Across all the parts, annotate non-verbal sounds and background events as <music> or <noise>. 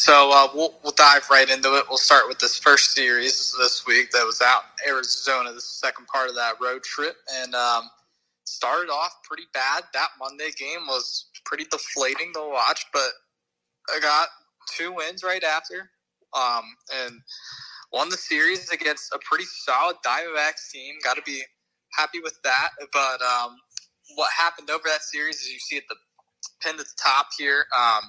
So uh, we'll we'll dive right into it. We'll start with this first series this week that was out in Arizona. The second part of that road trip, and um, started off pretty bad. That Monday game was pretty deflating to watch, but I got two wins right after, um, and won the series against a pretty solid Diamondbacks team. Got to be happy with that. But um, what happened over that series is you see at the pinned at the top here. Um,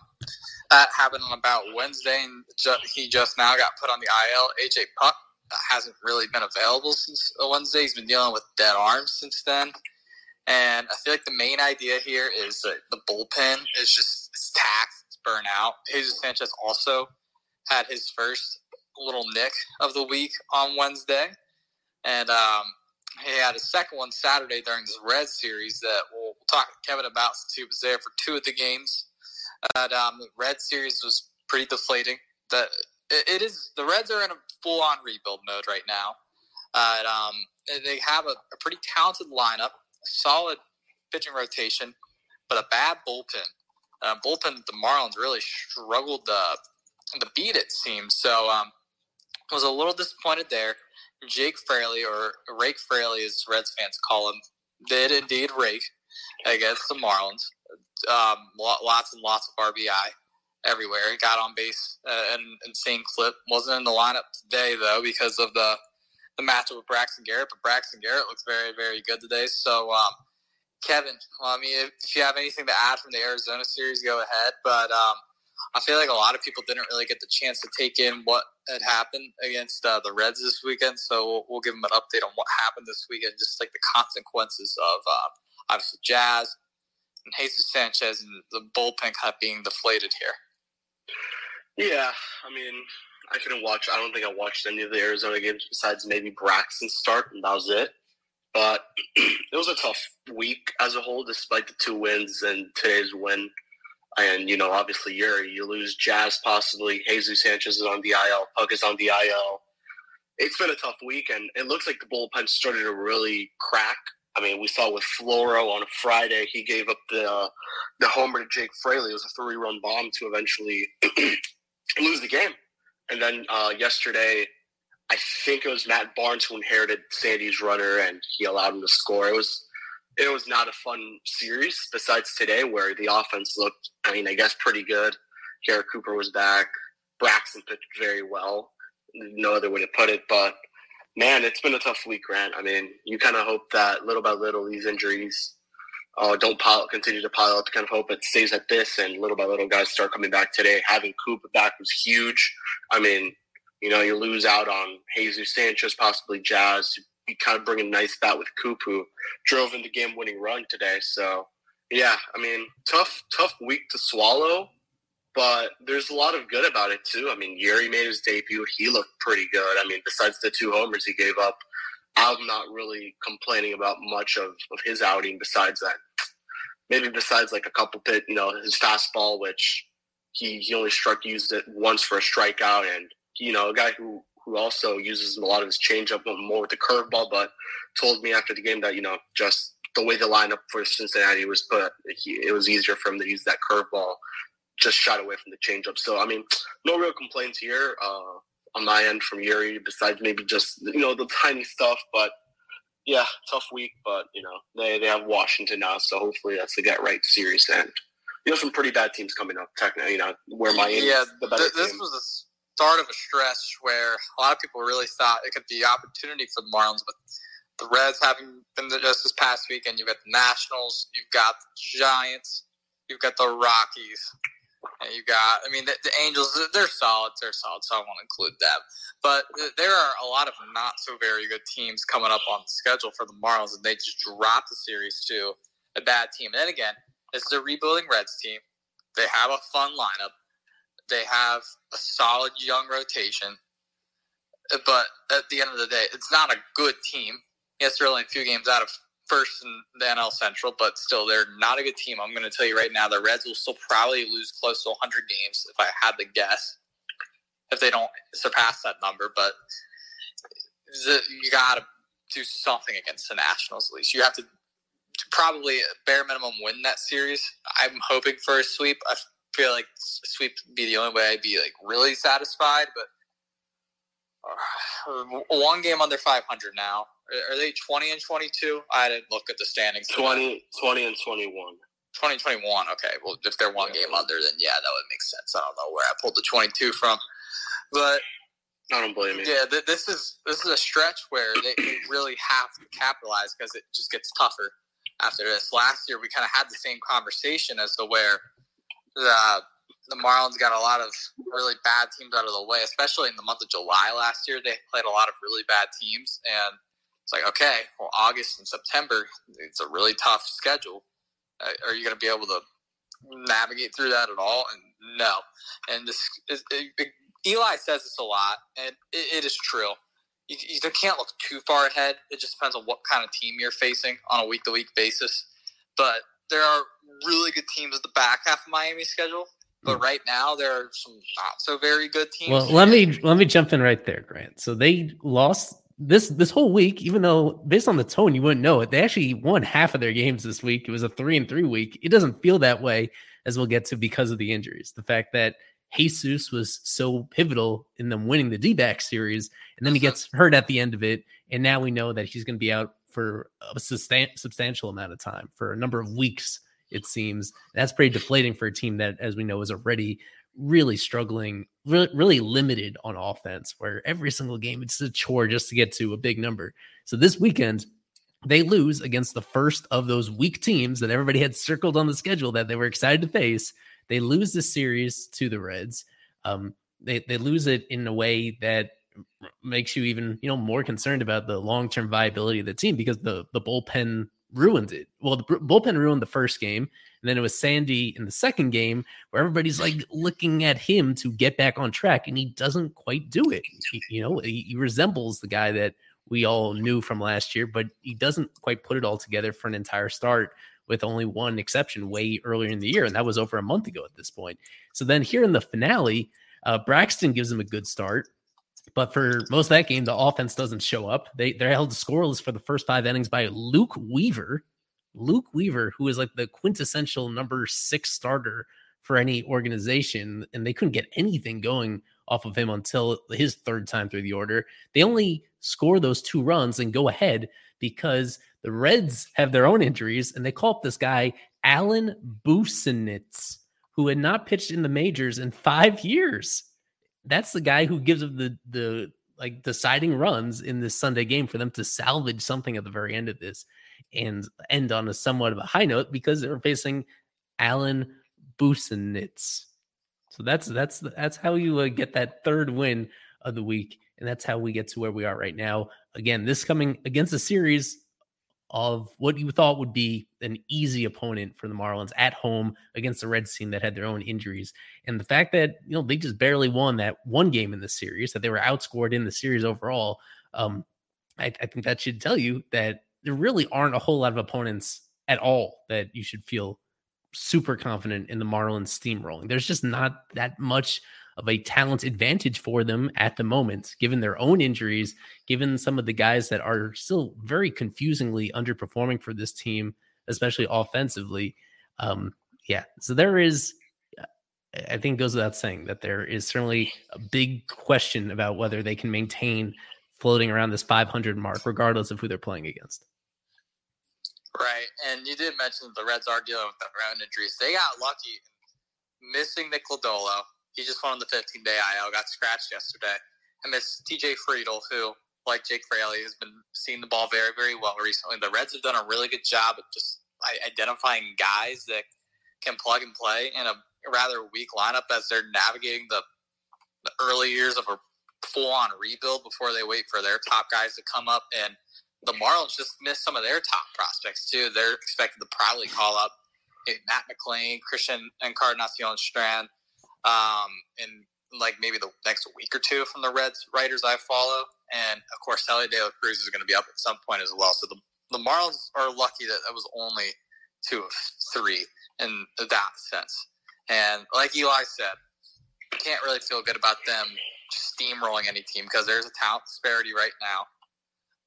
that happened on about Wednesday, and ju- he just now got put on the IL. AJ Puk hasn't really been available since Wednesday. He's been dealing with dead arms since then. And I feel like the main idea here is that the bullpen is just it's taxed, it's burnt out. Jesus Sanchez also had his first little nick of the week on Wednesday. And um, he had a second one Saturday during this Red series that we'll, talk to Kevin about since he was there for two of the games. But um, the Red series was pretty deflating. The it, it is the Reds are in a full on rebuild mode right now. Uh, um, they have a, a, pretty talented lineup, solid pitching rotation, but a bad bullpen. Uh, bullpen the Marlins really struggled to, to beat, it seems. So um, was a little disappointed there. Jake Fraley, or Rake Fraley, as Reds fans call him, did indeed rake against the Marlins. Um, lots and lots of RBI everywhere. He got on base uh, an insane clip. Wasn't in the lineup today though because of the the matchup with Braxton Garrett. But Braxton Garrett looks very very good today. So um, Kevin, well, I mean, if you have anything to add from the Arizona series, go ahead. But um, I feel like a lot of people didn't really get the chance to take in what had happened against uh, the Reds this weekend. So we'll, we'll, give them an update on what happened this weekend, just like the consequences of uh, obviously Jazz and Jesus Sanchez and the bullpen kind of being deflated here. Yeah, I mean, I couldn't watch. I don't think I watched any of the Arizona games besides maybe Braxton start, and that was it. But <clears throat> it was a tough week as a whole, despite the two wins and today's win. And, you know, obviously, you're, you lose Jazz possibly. Jesus Sanchez is on the IL. Puk is on the IL. It's been a tough week, and it looks like the bullpen started to really crack. I mean, we saw with Floro on Friday, he gave up the the homer to Jake Fraley. It was a three run bomb to eventually <clears throat> lose the game. And then uh, yesterday, I think it was Matt Barnes who inherited Sandy's runner, and he allowed him to score. It was it was not a fun series. Besides today, where the offense looked, I mean, I guess pretty good. Garrett Cooper was back. Braxton pitched very well. No other way to put it, but man, it's been a tough week, Grant. I mean, you kind of hope that little by little these injuries uh, don't pile, continue to pile up. Kind of hope it stays at this, and little by little, guys start coming back today. Having Cooper back was huge. I mean, you know, you lose out on Jesus Sanchez, possibly Jazz, kind of bring a nice bat with Coop, who drove in the game-winning run today. So, yeah, I mean, tough, tough week to swallow, but there's a lot of good about it too. I mean, Eury made his debut; he looked pretty good. I mean, besides the two homers he gave up, I'm not really complaining about much of, of his outing. Besides that, maybe besides like a couple pit, you know, his fastball, which he he only struck used it once for a strikeout, and you know, a guy who who also uses a lot of his changeup more with the curveball, but told me after the game that you know just the way the lineup for Cincinnati was put, he, it was easier for him to use that curveball, just shot away from the changeup. So I mean, no real complaints here uh, on my end from Eury, besides maybe just you know the tiny stuff, but. Yeah, tough week, but you know they, they have Washington now, so hopefully that's the get right series. And you know some pretty bad teams coming up. Technically, you know where Miami. Yeah, the th- this team. was start of a stretch where a lot of people really thought it could be opportunity for the Marlins, but the Reds having been just this past weekend, you've got the Nationals, you've got the Giants, you've got the Rockies, and you've got, I mean, the, the, Angels, they're solid, they're solid, so I won't include them. But there are a lot of not so very good teams coming up on the schedule for the Marlins, and they just dropped the series to a bad team. And then again, this is a rebuilding Reds team. They have a fun lineup they have a solid young rotation. But at the end of the day, it's not a good team. Yes, they're only a few games out of first in the NL Central, but still, they're not a good team. I'm going to tell you right now, the Reds will still probably lose close to 100 games if I had to guess, if they don't surpass that number. But you got to do something against the Nationals at least. You have to probably bare minimum win that series. I'm hoping for a sweep. I feel like sweep be the only way I'd be like really satisfied, but uh, one game under 500 now. Are they 20 and 22? I didn't look at the standings. 20, 20 and 21. 2021. Okay. Well, if they're one yeah. game under, then yeah, that would make sense. I don't know where I pulled the 22 from, but I don't blame you. Yeah, th- this is this is a stretch where they, they really have to capitalize because it just gets tougher after this. Last year, we kind of had the same conversation as to where the the Marlins got a lot of really bad teams out of the way, especially in the month of July last year. They played a lot of really bad teams, and it's like, okay, well, August and September, it's a really tough schedule. Uh, are you going to be able to navigate through that at all? And no. And this, it, it, Ely says this a lot, and it, it is true. You, you can't look too far ahead. It just depends on what kind of team you're facing on a week to week basis. But there are really good teams at the back half of Miami's schedule. But hmm. right now, there are some not so very good teams. Well, let me let me jump in right there, Grant. So they lost this this whole week, even though based on the tone you wouldn't know it, they actually won half of their games this week. It was a three and three week. It doesn't feel that way as we'll get to because of the injuries. The fact that Jesus was so pivotal in them winning the D back series, and then he gets hurt at the end of it, and now we know that he's going to be out for a substantial amount of time for a number of weeks. It seems that's pretty deflating for a team that, as we know, is already really struggling, really, really limited on offense, where every single game it's a chore just to get to a big number. So this weekend, they lose against the first of those weak teams that everybody had circled on the schedule that they were excited to face. They lose the series to the Reds. Um, they they lose it in a way that makes you even you know more concerned about the long term viability of the team because the the bullpen ruined it. Well, the bullpen ruined the first game, and then it was Sandy in the second game where everybody's like looking at him to get back on track, and he doesn't quite do it. He, you know, he, he, resembles the guy that we all knew from last year, but he doesn't quite put it all together for an entire start. With only one exception way earlier in the year, and that was over a month ago at this point. So then here in the finale, uh, Braxton gives him a good start. But for most of that game, the offense doesn't show up. They they're held scoreless for the first five innings by Luke Weaver. Luke Weaver, who is like the quintessential number six starter for any organization, and they couldn't get anything going off of him until his third time through the order. They only score those two runs and go ahead because the Reds have their own injuries, and they call up this guy Alan Busenitz, who had not pitched in the majors in five years that's the guy who gives them the the like deciding runs in this Sunday game for them to salvage something at the very end of this and end on a somewhat of a high note because they're facing Alan Busenitz. So that's that's that's how you uh, get that third win of the week, and that's how we get to where we are right now. Again, this coming against a series of what you thought would be an easy opponent for the Marlins at home against the Reds team that had their own injuries. And the fact that, you know, they just barely won that one game in the series, that they were outscored in the series overall, um, I, I think that should tell you that there really aren't a whole lot of opponents at all that you should feel super confident in the Marlins steamrolling. There's just not that much of a talent advantage for them at the moment, given their own injuries, given some of the guys that are still very confusingly underperforming for this team, especially offensively. Um, yeah, so there is, I think, goes without saying that there is certainly a big question about whether they can maintain floating around this 500 mark, regardless of who they're playing against. Right, and you did mention the Reds are dealing with their own injuries. They got lucky missing Nick Lodolo, he just went on the 15 day IL, got scratched yesterday. I miss TJ Friedl, who, like Jake Fraley, has been seeing the ball very, very well recently. The Reds have done a really good job of just identifying guys that can plug and play in a rather weak lineup as they're navigating the, the early years of a full on rebuild before they wait for their top guys to come up. And the Marlins just missed some of their top prospects, too. They're expected to probably call up Matt McLain, Christian Encarnacion Strand um, in like maybe the next week or two from the Reds writers I follow, and of course Elly De La Cruz is going to be up at some point as well. So the the Marlins are lucky that that was only two of three in that sense. And like Ely said, you can't really feel good about them steamrolling any team because there's a talent disparity right now.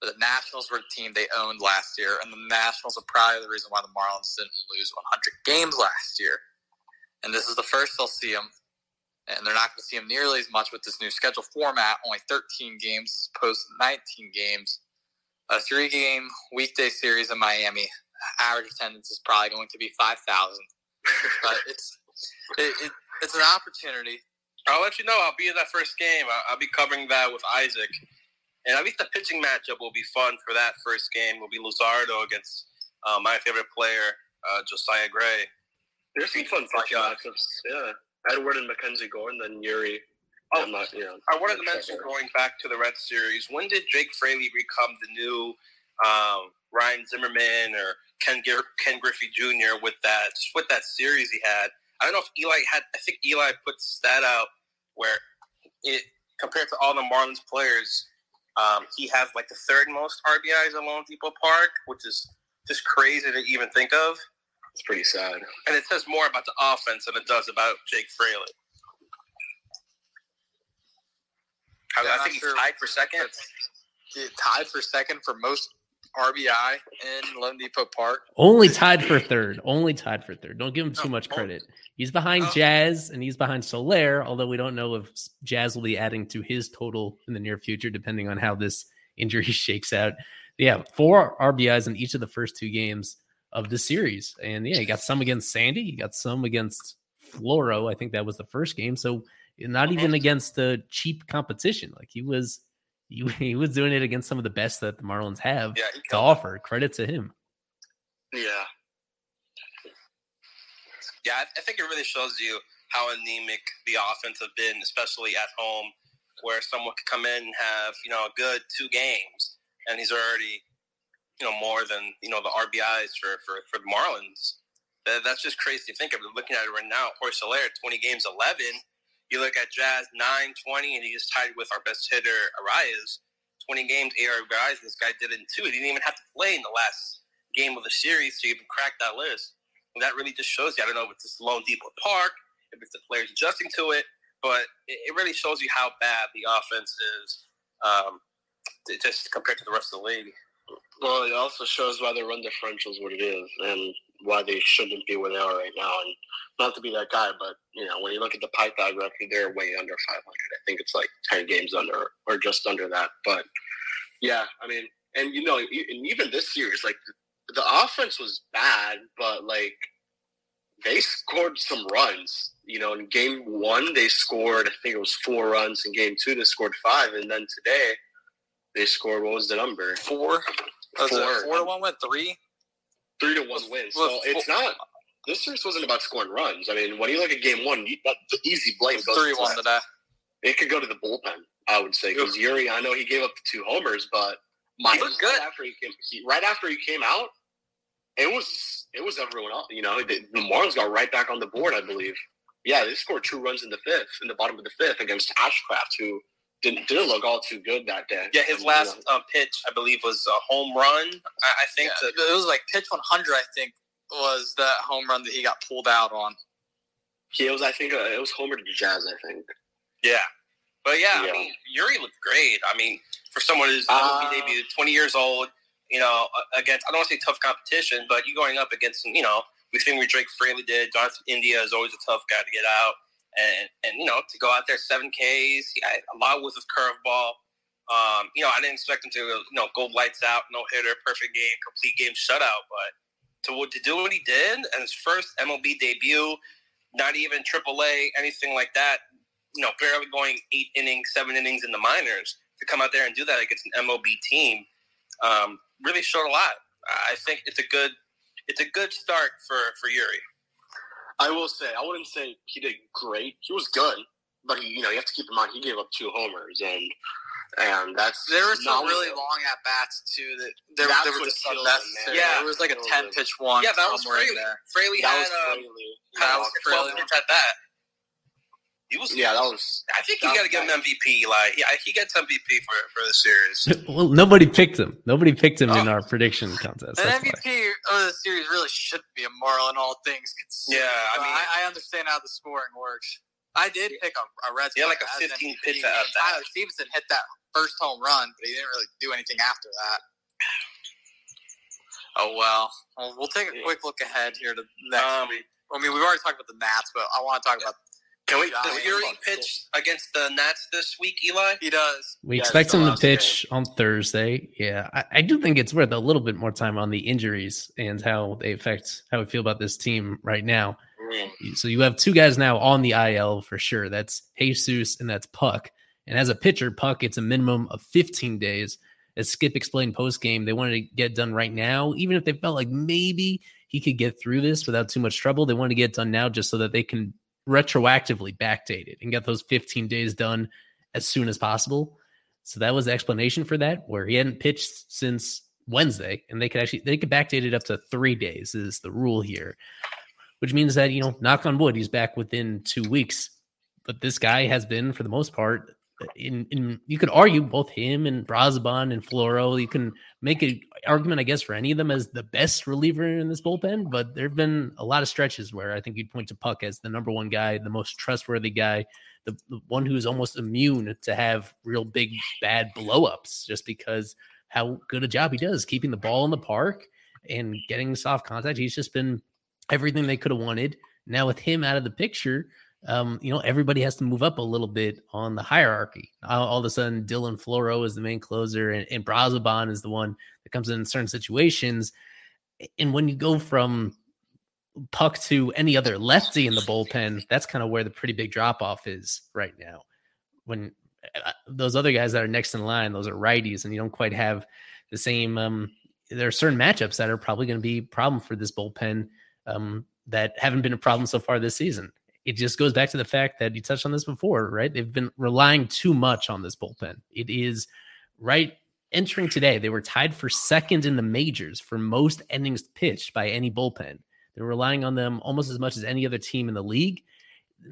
But the Nationals were the team they owned last year, and the Nationals are probably the reason why the Marlins didn't lose 100 games last year. And this is the first they'll see them, and they're not going to see him nearly as much with this new schedule format, only 13 games as opposed to 19 games. A three-game weekday series in Miami, average attendance is probably going to be 5,000. but <laughs> it's it, it, it's an opportunity I'll let you know. I'll be in that first game. I'll, I'll be covering that with Isaac. And at least the pitching matchup will be fun for that first game. Will be Luzardo against uh, my favorite player, uh, Josiah Gray. There's some fun pitching matchups. Yeah, Edward and Mackenzie Gore, and then Eury. Oh, not, you know, I wanted to mention going back to the Red Series. When did Jake Fraley become the new um, Ryan Zimmerman or Ken Ken Griffey Jr. with that with that series he had? I don't know if Ely had. I think Ely puts that out where it compared to all the Marlins players, um, he has like the third most RBIs at loanDepot Park, which is just crazy to even think of. It's pretty sad. And it says more about the offense than it does about Jake Fraley. Yeah, I, think he's tied for second. Tied for second for most RBI in loanDepot Park. Only tied for third. Only tied for third. Don't give him too oh, much oh. credit. He's behind oh. Jazz and he's behind Soler, although we don't know if Jazz will be adding to his total in the near future, depending on how this injury <laughs> shakes out. Yeah, four RBIs in each of the first two games of the series. And yeah, he got some against Sandy, he got some against Floro. I think that was the first game. So not even against the cheap competition. Like he was he, <laughs> he was doing it against some of the best that the Marlins have yeah, to offer. Credit to him. Yeah, yeah, I, I think it really shows you how anemic the offense have been, especially at home, where someone could come in and have you know a good two games, and he's already you know more than you know the RBIs for for, for the Marlins. That, that's just crazy to think of. Looking at it right now, Jorge Soler, twenty games, eleven. You look at Jazz, 9, 20, and he just tied with our best hitter, Arraez. 20 games, 8 RBIs. This guy did it in two. He didn't even have to play in the last game of the series to even crack that list. And that really just shows you. I don't know if it's loanDepot Park, if it's the players adjusting to it, but it, it really shows you how bad the offense is, um, just compared to the rest of the league. Well, it also shows why their run differential is what it is, and why they shouldn't be where they are right now. And not to be that guy, but you know, when you look at the Pythag record, they're way under 500. I think it's like 10 games under, or just under that. But yeah, I mean, and you know, and even this year, it's like the offense was bad, but like they scored some runs. You know, in game one they scored, I think it was four runs. In game two they scored five, and then today they scored. What was the number? Four. Four. four to one went three. Three to one win. So it's not. This series wasn't about scoring runs. I mean, when you look at game one, you, the easy blame goes three one today. It could go to the bullpen, I would say, because Eury. I know he gave up the two homers, but my looked good after he came. He, right after he came out, it was it was everyone else. You know, the, the Marlins got right back on the board. I believe. Yeah, they scored two runs in the fifth, in the bottom of the fifth against Ashcraft, who didn't didn't look all too good that day. Yeah, his last uh, pitch, I believe, was a home run. I, I think yeah, to, it was like pitch 100. I think was that home run that he got pulled out on. Yeah, it was. I think uh, it was homer to the Jazz. I think. Yeah, but yeah, yeah, I mean, Eury looked great. I mean, for someone who's uh, debut, 20 years old, you know, against I don't want to say tough competition, but you going up against you know we think we Drake Fraley did. Jonathan India is always a tough guy to get out, and and you know to go out there seven Ks, a lot with his curveball. Um, you know, I didn't expect him to you know go lights out, no hitter, perfect game, complete game shutout, but to to do what he did and his first MLB debut, not even AAA, anything like that. You know, barely going eight innings, seven innings in the minors to come out there and do that against an MLB team. Um, really showed a lot. I think it's a good it's a good start for for Eury. I will say I wouldn't say he did great. He was good, but he, you know you have to keep in mind he gave up two homers and and that's there were some really long at bats too. That there, that's there were just unnecessary. Yeah, it was like a ten pitch one. Yeah, that was Fraley. There. Fraley that had was um, Fraley. That was Fraley. at that. He was. Yeah, that was. I think you got to give him MVP. Like, yeah, he gets MVP for for the series. <laughs> well, nobody picked him. Nobody picked him oh. in our prediction contest. An MVP why. of the series really should be a moral in All things considered. Yeah, I mean, I, I, understand how the scoring works. I did pick a, a Reds. Yeah, like a 15 pitch out. Tyler Stephenson hit that first home run, but he didn't really do anything after that. <sighs> Oh well. well we'll take a quick look ahead here to next um, week. I mean, we've already talked about the Nats, but I want to talk about. Can we? Does Eury pitch against the Nats this week, Ely? He does. We expect him to pitch on Thursday. Yeah, I, I, do think it's worth a little bit more time on the injuries and how they affect how we feel about this team right now. Mm. So you have two guys now on the IL for sure. That's Jesus and that's Puk. And as a pitcher, Puk it's a minimum of 15 days. As Skip explained post game, they wanted to get done right now, even if they felt like maybe he could get through this without too much trouble. They wanted to get done now just so that they can retroactively backdate it and get those 15 days done as soon as possible. So that was the explanation for that, where he hadn't pitched since Wednesday, and they could actually they could backdate it up to three days is the rule here, which means that you know, knock on wood, he's back within two weeks. But this guy has been, for the most part, in, in you could argue both him and Brazoban and Floro. You can make an argument, I guess, for any of them as the best reliever in this bullpen. But there have been a lot of stretches where I think you'd point to Puk as the number one guy, the most trustworthy guy, the, the one who's almost immune to have real big bad blowups, just because how good a job he does keeping the ball in the park and getting soft contact. He's just been everything they could have wanted. Now with him out of the picture um, you know, everybody has to move up a little bit on the hierarchy. All, all of a sudden, Dylan Floro is the main closer, and, and Brazoban is the one that comes in, in certain situations. And when you go from Puk to any other lefty in the bullpen, that's kind of where the pretty big drop off is right now. When uh, those other guys that are next in line, those are righties, and you don't quite have the same. Um, there are certain matchups that are probably going to be a problem for this bullpen um, that haven't been a problem so far this season it just goes back to the fact that you touched on this before, right? They've been relying too much on this bullpen. It is right entering today, they were tied for second in the majors for most innings pitched by any bullpen. They're relying on them almost as much as any other team in the league.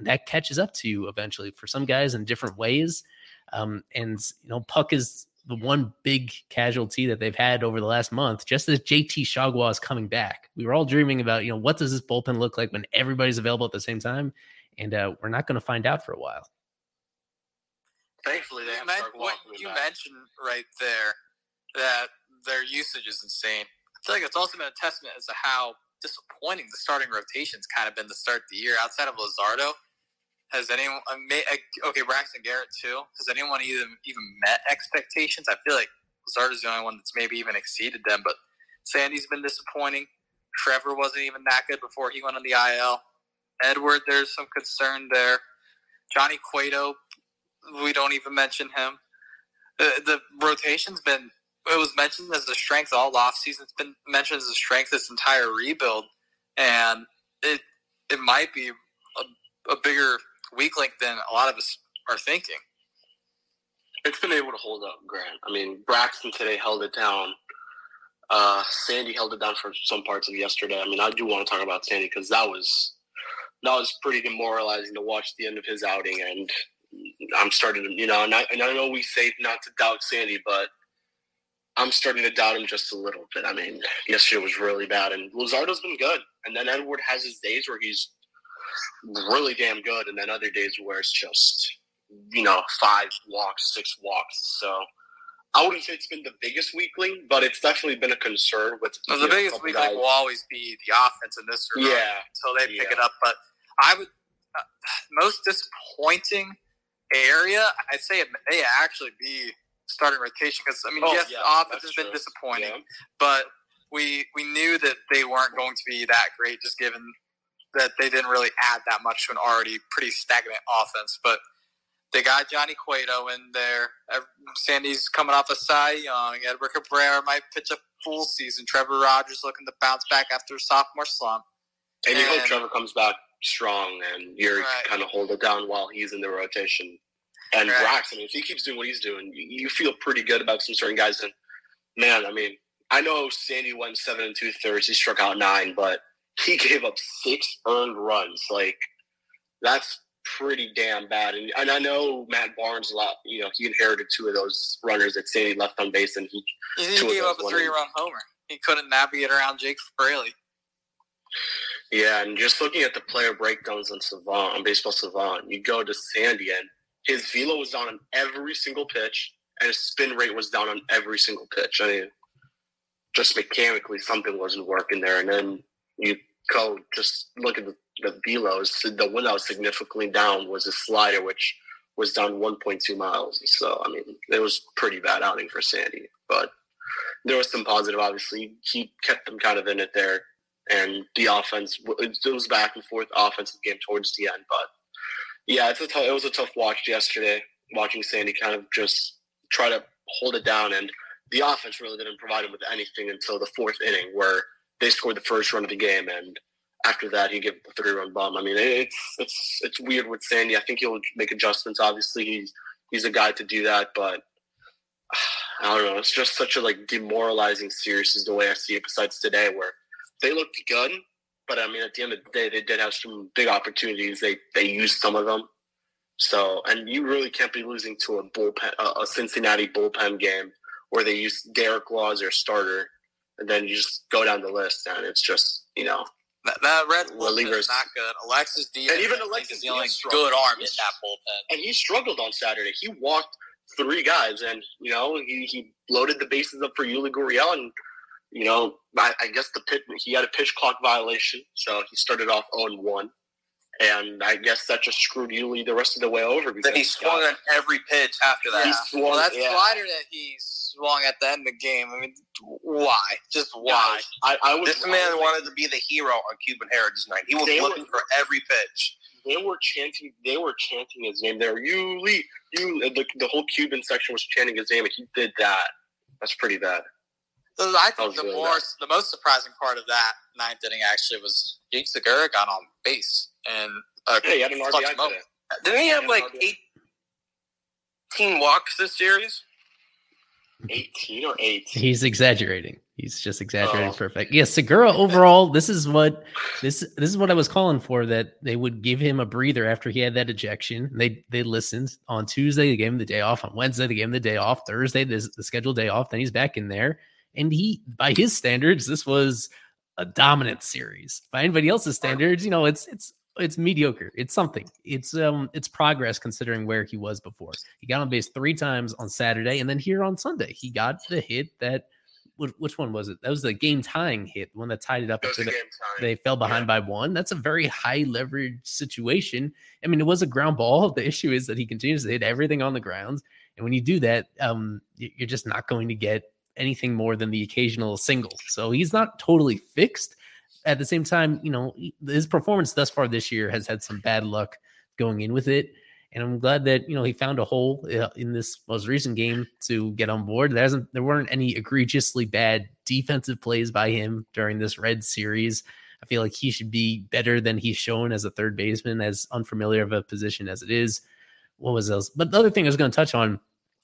That catches up to you eventually for some guys in different ways. Um, and you know, Puk is the one big casualty that they've had over the last month, just as JT Chargois is coming back. We were all dreaming about, you know, what does this bullpen look like when everybody's available at the same time? And uh, we're not going to find out for a while. Thankfully, they have you, what you back. mentioned right there that their usage is insane. I feel like it's also been a testament as to how disappointing the starting rotation's kind of been to start the year. Outside of Luzardo, has anyone uh, okay Braxton Garrett too? Has anyone even even met expectations? I feel like Zarda's the only one that's maybe even exceeded them. But Sandy's been disappointing. Trevor wasn't even that good before he went on the IL. Edward, there's some concern there. Johnny Cueto, we don't even mention him. The, the rotation's been it was mentioned as a strength all off season. It's been mentioned as a strength this entire rebuild, and it it might be a, a bigger weak link than a lot of us are thinking. It's been able to hold up, Grant. I mean, Braxton today held it down. Uh, Sandy held it down for some parts of yesterday. I mean, I do want to talk about Sandy because that was that was pretty demoralizing to watch the end of his outing. And I'm starting to, you know, and I, and I know we say not to doubt Sandy, but I'm starting to doubt him just a little bit. I mean, yesterday was really bad, and Luzardo's been good, and then Edward has his days where he's really damn good, and then other days where it's just you know five walks, six walks. So I wouldn't say it's been the biggest weekly, but it's definitely been a concern. With the biggest weekly guys. will always be the offense in this regard yeah, until they pick yeah. it up. But I would uh, most disappointing area, I'd say it may actually be starting rotation because I mean, oh, yes, yeah, the offense has true. been disappointing, yeah. but we we knew that they weren't going to be that great just given that they didn't really add that much to an already pretty stagnant offense. But they got Johnny Cueto in there. Sandy's coming off a Cy Young. Edward Cabrera might pitch a full season. Trevor Rogers looking to bounce back after a sophomore slump. And, and you hope Trevor comes back strong and you're right. kind of hold it down while he's in the rotation. And right. Braxton, if he keeps doing what he's doing, you feel pretty good about some certain guys. And man, I mean, I know Sandy went seven and two thirds. He struck out nine, but <laughs> he gave up six earned runs. Like that's pretty damn bad. And, and I know Matt Barnes a lot. You know, he inherited two of those runners that Sandy left on base, and he he, he gave up a three-run homer. He couldn't navigate around Jake Fraley. Yeah, and just looking at the player breakdowns on Savant on Baseball Savant, you go to Sandy and his velo was down on every single pitch, and his spin rate was down on every single pitch. I mean, just mechanically something wasn't working there. And then you go just look at the, the velos. The one that was significantly down was a slider, which was down 1.2 miles. So I mean, it was pretty bad outing for Sandy, but there was some positive. Obviously, he kept them kind of in it there, and the offense it was back and forth offensive game towards the end. But yeah, it's a t- it was a tough watch yesterday. Watching Sandy kind of just try to hold it down, and the offense really didn't provide him with anything until the fourth inning, where they scored the first run of the game, and after that he gave the three run bomb. I mean, it's it's it's weird with Sandy. I think he'll make adjustments. Obviously, he's he's a guy to do that, but <sighs> I don't know. It's just such a like demoralizing series is the way I see it. Besides today, where they looked good, but I mean, at the end of the day, they did have some big opportunities. They they used some of them. So, and you really can't be losing to a bullpen, a Cincinnati bullpen game where they use Derek Law as their starter, and then you just go down the list, and it's just you know that, that red reliever is not good. Alexis Diaz, and even Alexis is the only good arm in that bullpen, and he struggled on Saturday. He walked three guys, and you know he, he loaded the bases up for Yuli Gurriel, and you know I, I guess the pit he had a pitch clock violation, so he started off oh on one. And I guess that just screwed Yuli the rest of the way over. Then he swung on every pitch after that. He swung, well, that yeah. slider that he swung at the end of the game. I mean, why? Just why? I, I was this man wanted to be the hero on Cuban Heritage Night. He was looking were, for every pitch. They were chanting. They were chanting his name. There, Yuli, you. The, the whole Cuban section was chanting his name, and he did that. That's pretty bad. I think the really more, bad. the most surprising part of that ninth inning actually was Jean Segura got on base and uh, yeah, he had an RBI today. Didn't he have he like eighteen walks this series? 18 or 8? He's exaggerating. He's just exaggerating oh. perfect. Yeah, Segura overall, this is what this this is what I was calling for that they would give him a breather after he had that ejection. They they listened on Tuesday, they gave him the day off. On Wednesday, they gave him the day off. Thursday, the, the scheduled day off. Then he's back in there. And he by his standards, this was a dominant series. By anybody else's standards, you know, it's it's it's mediocre. It's something. It's um it's progress considering where he was before. He got on base three times on Saturday, and then here on Sunday he got the hit that. Which one was it? That was the game tying hit, one that tied it up. It the, they fell behind yeah. by one. That's a very high leverage situation. I mean, it was a ground ball. <laughs> The issue is that he continues to hit everything on the ground, and when you do that, um, you're just not going to get anything more than the occasional single. So he's not totally fixed at the same time, you know, his performance thus far this year has had some bad luck going in with it. And I'm glad that you know he found a hole uh, in this most recent game to get on board. There hasn't, there weren't any egregiously bad defensive plays by him during this Red series. I feel like he should be better than he's shown as a third baseman, as unfamiliar of a position as it is. What was else? But the other thing I was going to touch on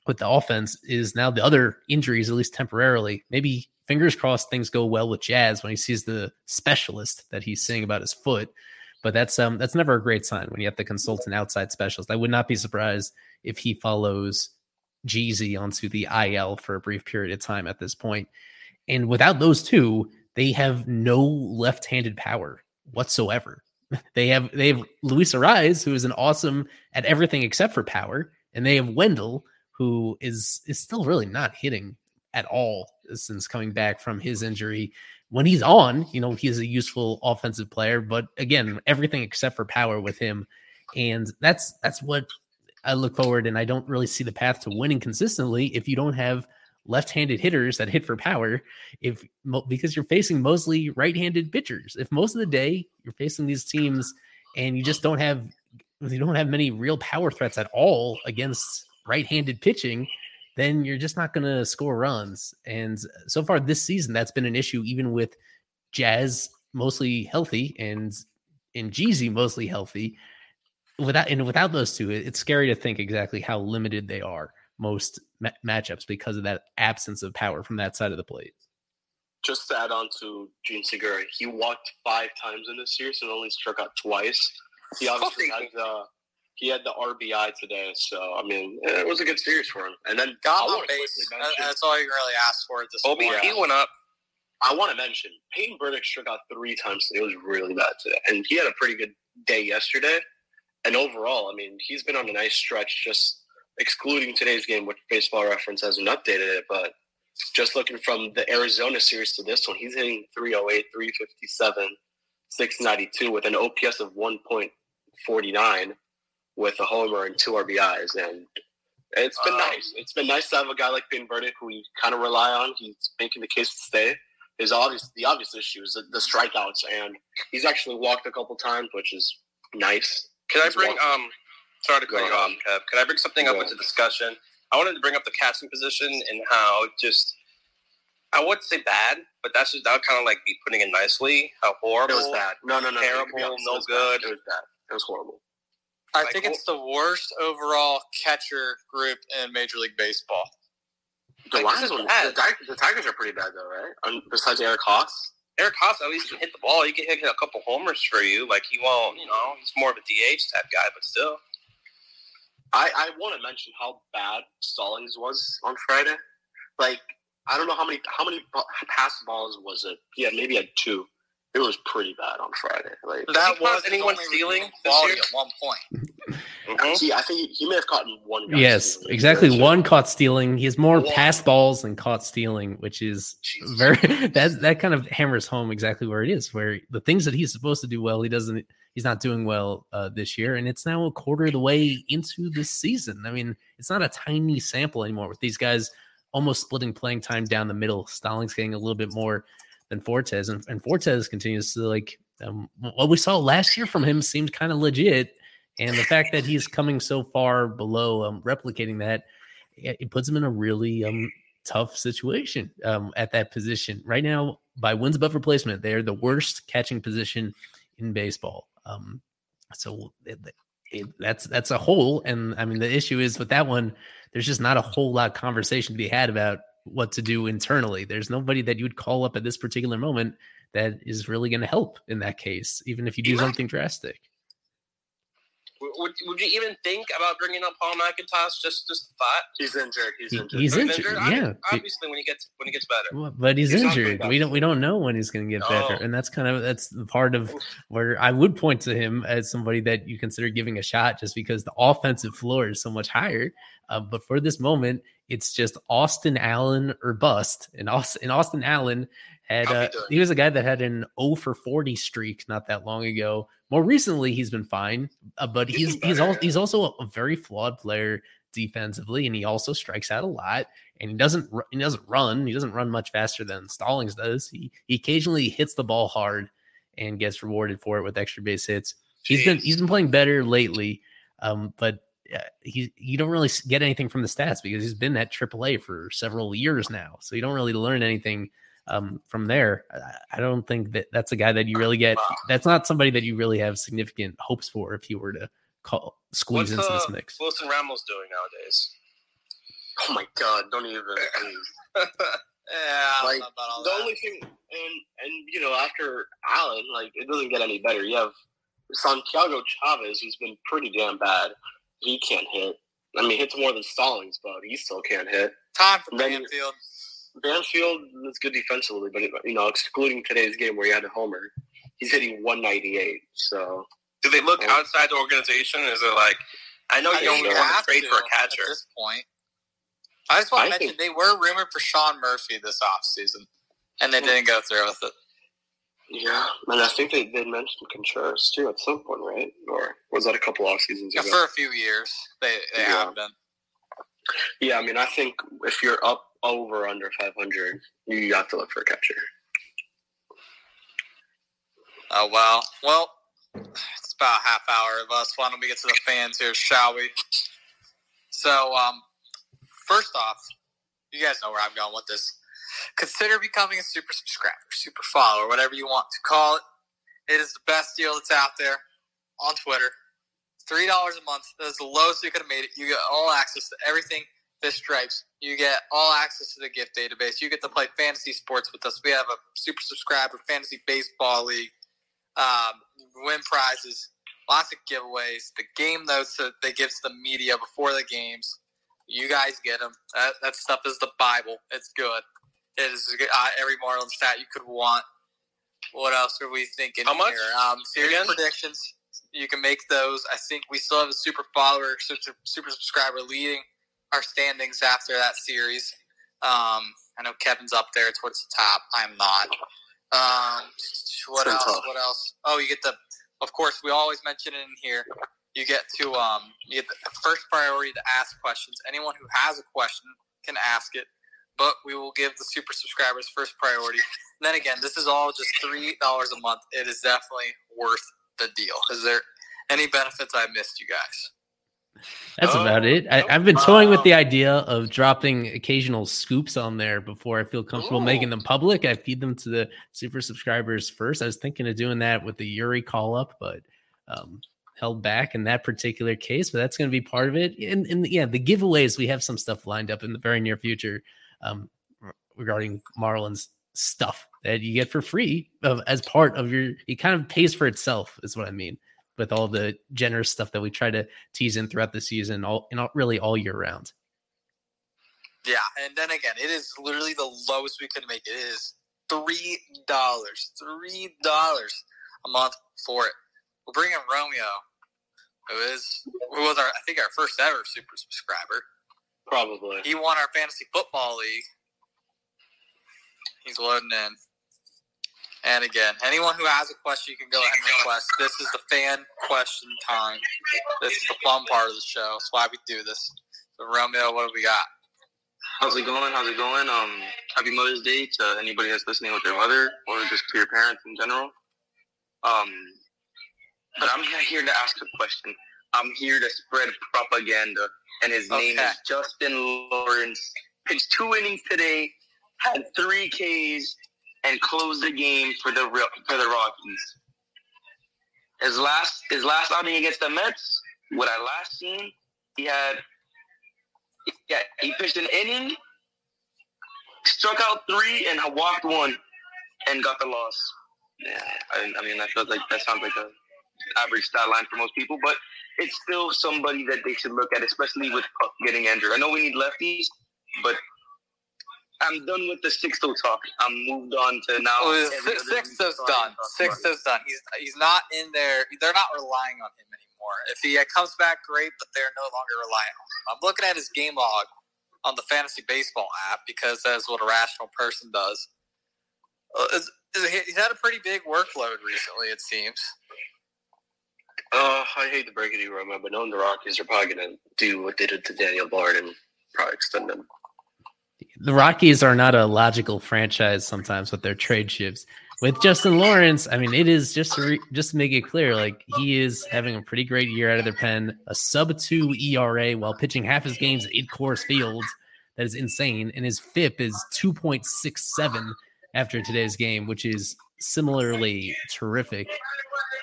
with the offense is now the other injuries, at least temporarily. Maybe fingers crossed things go well with Jazz when he sees the specialist that he's seeing about his foot. But that's um that's never a great sign when you have to consult an outside specialist. I would not be surprised if he follows Jeezy onto the IL for a brief period of time at this point. And without those two, they have no left-handed power whatsoever. <laughs> They have they have Luis Arraez, who is an awesome at everything except for power, and they have Wendell, who is is still really not hitting at all since coming back from his injury. When he's on, you know, he's a useful offensive player, but again, everything except for power with him. And that's that's what I look forward and I don't really see the path to winning consistently if you don't have left-handed hitters that hit for power if because you're facing mostly right-handed pitchers. If most of the day you're facing these teams and you just don't have you don't have many real power threats at all against right-handed pitching, then you're just not going to score runs. And so far this season, that's been an issue, even with Jazz mostly healthy and and Jeezy mostly healthy. Without and without those two, it's scary to think exactly how limited they are most ma- matchups because of that absence of power from that side of the plate. Just to add on to Jean Segura, he walked five times in this series and only struck out twice. He obviously <laughs> has uh, he had the RBI today. So I mean, it was a good series for him. And then got on base. That's all you really asked for at this point. he went up. I want to mention Peyton Burdick struck out three times today. It was really bad today, and he had a pretty good day yesterday. And overall, I mean, he's been on a nice stretch. Just excluding today's game, which Baseball Reference hasn't updated it, but just looking from the Arizona series to this one, he's hitting 308, 357, 692 with an OPS of 1.49 with a homer and two RBIs. And it's been um, nice. It's been nice to have a guy like Ben Burdick who we kind of rely on. He's making the case to stay. His obvious, the obvious issue is the, the strikeouts, and he's actually walked a couple times, which is nice. Can I bring walked. um? Sorry to cut you off, Kev. Can I bring something up into the discussion? I wanted to bring up the catching position and how just I wouldn't say bad, but that's just that would kind of like be putting it nicely. How horrible! It was bad. No, no, no. Terrible. No, no good. Bad. It was bad. It was horrible. I like, think it's the worst overall catcher group in Major League Baseball. The like, Lions, the, the, Tigers are pretty bad though, right? Um, besides Eric Haase. Eric Haase at least can hit the ball. He can hit a couple homers for you. Like he won't, you know, he's more of a DH type guy, but still. I, I want to mention how bad Stallings was on Friday. Like I don't know how many how many pass balls was it? Yeah, maybe had two. It was pretty bad on Friday. Like that was anyone stealing quality at one point. mm-hmm. See, I think he may have caught one. Yes, exactly. One caught stealing. He has more one. pass balls than caught stealing, which is Jesus. very <laughs> that that kind of hammers home exactly where it is. Where the things that he's supposed to do well, he doesn't. He's not doing well uh, this year, and it's now a quarter of the way into this season. I mean, it's not a tiny sample anymore with these guys almost splitting playing time down the middle. Stallings getting a little bit more than Fortes, and, and Fortes continues to like um, what we saw last year from him seemed kind of legit. And the fact that he's <laughs> coming so far below um, replicating that, it puts him in a really um, tough situation um, at that position. Right now, by wins above replacement, they're the worst catching position in baseball. Um, so it, it, that's that's a hole. And I mean, the issue is with that one, there's just not a whole lot of conversation to be had about what to do internally. There's nobody that you would call up at this particular moment that is really going to help in that case, even if you do something drastic. Would, would you even think about bringing up Paul McIntosh? Just just thought he's injured. He's injured. He's, injured. injured. Yeah, obviously when he gets when he gets better. but he's, he's injured. We don't we don't know when he's going to get no. better, and that's kind of that's part of where I would point to him as somebody that you consider giving a shot, just because the offensive floor is so much higher. Uh, but for this moment, it's just Austin Allen or bust. And Austin, and Austin Allen had uh, he was a guy that had an 0 for 40 streak not that long ago. More recently, he's been fine, uh, but he's he's, al- he's also a very flawed player defensively, and he also strikes out a lot. And he doesn't he doesn't run. He doesn't run much faster than Stallings does. He he occasionally hits the ball hard and gets rewarded for it with extra base hits. He's been he's been playing better lately, um, but he you don't really get anything from the stats because he's been at AAA for several years now. So you don't really learn anything um, from there. I, don't think that that's a guy that you really get. That's not somebody that you really have significant hopes for if you were to call squeeze What's, into uh, this mix. Wilson Ramos doing nowadays? Oh my God! Don't even. <laughs> yeah, like the that. only thing, and and you know, after Allen, like it doesn't get any better. You have Santiago Chavez, who's been pretty damn bad he can't hit. I mean, hits more than Stallings, but he still can't hit. Time for then, Banfield. Banfield is good defensively, but you know, excluding today's game where he had a homer, he's hitting 198. So, do they look um, outside the organization? Is it like I know I you only want to trade for a catcher at this point? I just want to mention think, they were rumored for Sean Murphy this offseason, and they didn't go through with it. Yeah, and I think they, they mentioned Contreras too at some point, right? Or was that a couple off seasons yeah, ago? For a few years, they, they yeah. have been. Yeah, I mean, I think if you're up over under 500, you have to look for a catcher. Oh, well. Well, it's about half hour of us. Why don't we get to the fans here, shall we? So, um, first off, you guys know where I'm going with this consider becoming a super subscriber, super follower, whatever you want to call it. It is the best deal that's out there on Twitter. Three dollars a month. That is the lowest you could have made it. You get all access to everything Fish Stripes. You get all access to the gift database. You get to play fantasy sports with us. We have a super subscriber fantasy baseball league. Um, win prizes. lots of giveaways. The game notes that they give to the media before the games, you guys get them. That, that stuff is the Bible. It's good. It is uh, every Marlins stat you could want. What else are we thinking How much? here? Um, series Again? predictions. You can make those. I think we still have a super follower, super, super subscriber leading our standings after that series. Um, I know Kevin's up there towards the top. I'm not. Um, what else? tough. What else? Oh, you get the. Of course, we always mention it in here. You get to um, you get the first priority to ask questions. Anyone who has a question can ask it, but we will give the super subscribers first priority. And then again, this is all just three dollars a month. It is definitely worth the deal. Is there any benefits I missed, you guys? That's Oh, about it. I, I've been toying with the idea of dropping occasional scoops on there before I feel comfortable Ooh. making them public. I feed them to the super subscribers first. I was thinking of doing that with the Eury call up, but um, held back in that particular case. But that's going to be part of it. And, and yeah, the giveaways, we have some stuff lined up in the very near future um, regarding Marlins stuff that you get for free of, as part of your, it kind of pays for itself, is what I mean with all the generous stuff that we try to tease in throughout the season, all and all, really all year round. Yeah, and then again, it is literally the lowest we could make. It is three dollars, three dollars a month for it. We're bringing Romeo, who is who was our I think our first ever super subscriber. Probably. He won our fantasy football league. He's loading in. And again, anyone who has a question, you can go ahead and request. This is the fan question time. This is the fun part of the show. That's why we do this. So, Romeo, what do we got? How's it going? How's it going? Um, happy Mother's Day to anybody that's listening with their mother or just to your parents in general. Um, but I'm not here to ask a question. I'm here to spread propaganda, and his name is Justin Lawrence. Pitched two innings today, had three Ks, and closed the game for the for the Rockies. His last his last outing against the Mets, what I last seen, he had yeah, he pitched an inning, struck out three, and walked one, and got the loss. Yeah, I, I mean that feels like that sounds like a average stat line for most people, but it's still somebody that they should look at, especially with getting injured. I know we need lefties, but I'm done with the Sixto talk. I'm moved on to now. Oh, every six, other week Sixto's done. about Sixto's done. He's he's not in there. They're not relying on him anymore. If he comes back, great, but they're no longer relying on him. I'm looking at his game log on the fantasy baseball app because that's what a rational person does. Uh, is- is- he- he's had a pretty big workload recently, it seems. Uh, I hate to break it to you, Roma, but knowing the Rockies are probably going to do what they did to Daniel Bard and probably extend him. The Rockies are not a logical franchise sometimes with their trade shifts. With Justin Lawrence, I mean, it is just to re- just to make it clear, like he is having a pretty great year out of their pen, a sub two ERA while pitching half his games at Coors Field. That is insane, and his FIP is two point six seven after today's game, which is similarly terrific.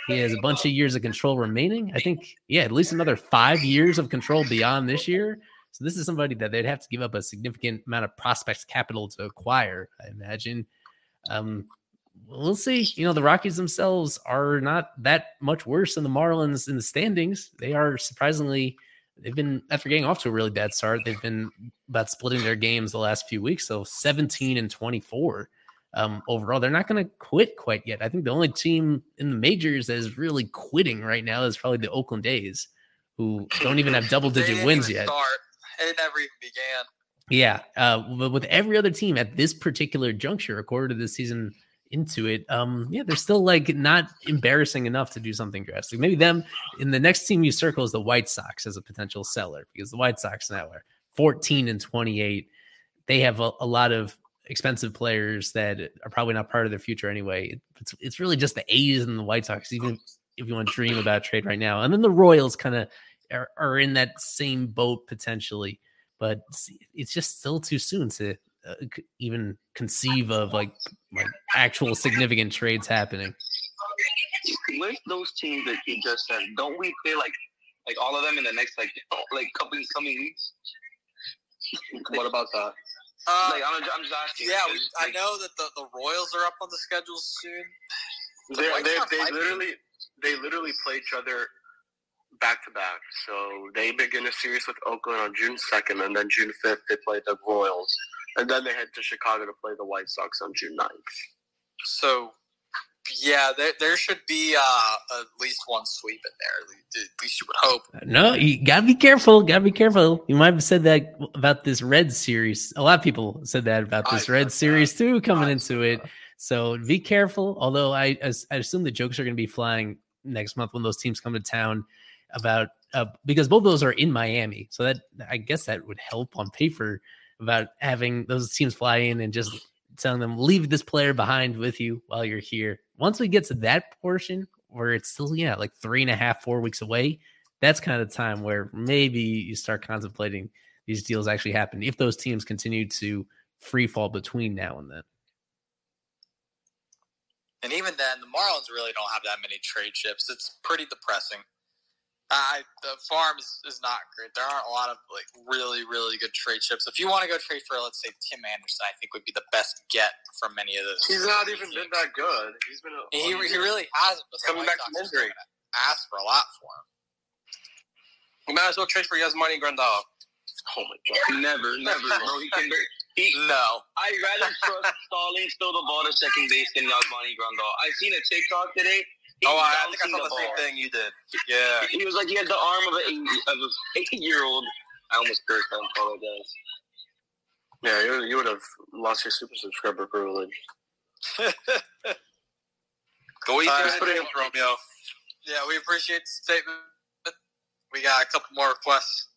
He has a bunch of years of control remaining. I think, yeah, at least another five years of control beyond this year. So this is somebody that they'd have to give up a significant amount of prospects capital to acquire, I imagine. Um, we'll see. You know, the Rockies themselves are not that much worse than the Marlins in the standings. They are surprisingly they've been after getting off to a really bad start, they've been about splitting their games the last few weeks. So 17 and 24 um, overall. They're not going to quit quite yet. I think the only team in the majors that is really quitting right now is probably the Oakland A's, who don't even have <laughs> double digit wins yet. Start. It never even began. Yeah, uh, but with every other team at this particular juncture, a quarter of the season into it, um, yeah, they're still like not embarrassing enough to do something drastic. Maybe them in the next team you circle is the White Sox as a potential seller because the White Sox now are 14 and 28. They have a, a lot of expensive players that are probably not part of their future anyway. It's it's really just the A's and the White Sox, even if you want to dream about trade right now. And then the Royals kind of are, are in that same boat potentially but it's- it's just still too soon to uh, even conceive of like like actual significant trades happening. with those teams that you just said, don't we play like like all of them in the next like like couple coming weeks? What about that? Uh, like I'm, I'm just asking. yeah, we, It's I know that the, the Royals are up on the schedule soon. They they they literally they literally play each other back to back. So they begin a series with Oakland on June 2nd, and then June 5th, they play the Royals. And then they head to Chicago to play the White Sox on June 9th. So, yeah, there, there should be uh, at least one sweep in there. At least you would hope. No, you gotta be careful. Gotta be careful. You might have said that about this Red series. A lot of people said that about this I Red series that. too, coming I into it. That. So be careful. Although I, I assume the jokes are going to be flying next month when those teams come to town about uh, because both those are in Miami. So that I guess that would help on paper about having those teams fly in and just telling them leave this player behind with you while you're here. Once we get to that portion where it's still yeah like three and a half four weeks away, that's kind of the time where maybe you start contemplating these deals actually happen if those teams continue to free fall between now and then. And even then, the Marlins really don't have that many trade chips. It's pretty depressing. Uh, the farm is, is not great. There aren't a lot of like really really good trade chips. If you want to go trade for let's say Tim Anderson, I think would be the best get from many of those. He's not even been that good. He's been. A, he, he really hasn't. But coming back from injury. Ask for a lot for him. We might as well trade for Yasmani Grandal. Oh my god! <laughs> Never, never, bro. He can. He, no. I'd rather trust Stallings throw the ball to second base than Yasmani Grandal. I seen a TikTok today. Oh, I think I saw the, the same thing you did. Yeah. He, <laughs> he was like he had the arm of an eight, of an eight year old. I almost cursed. I apologize. Yeah, you, you would have lost your super subscriber privilege. <laughs> Go easy uh, put it Romeo. Yeah, we appreciate the statement. We got a couple more requests.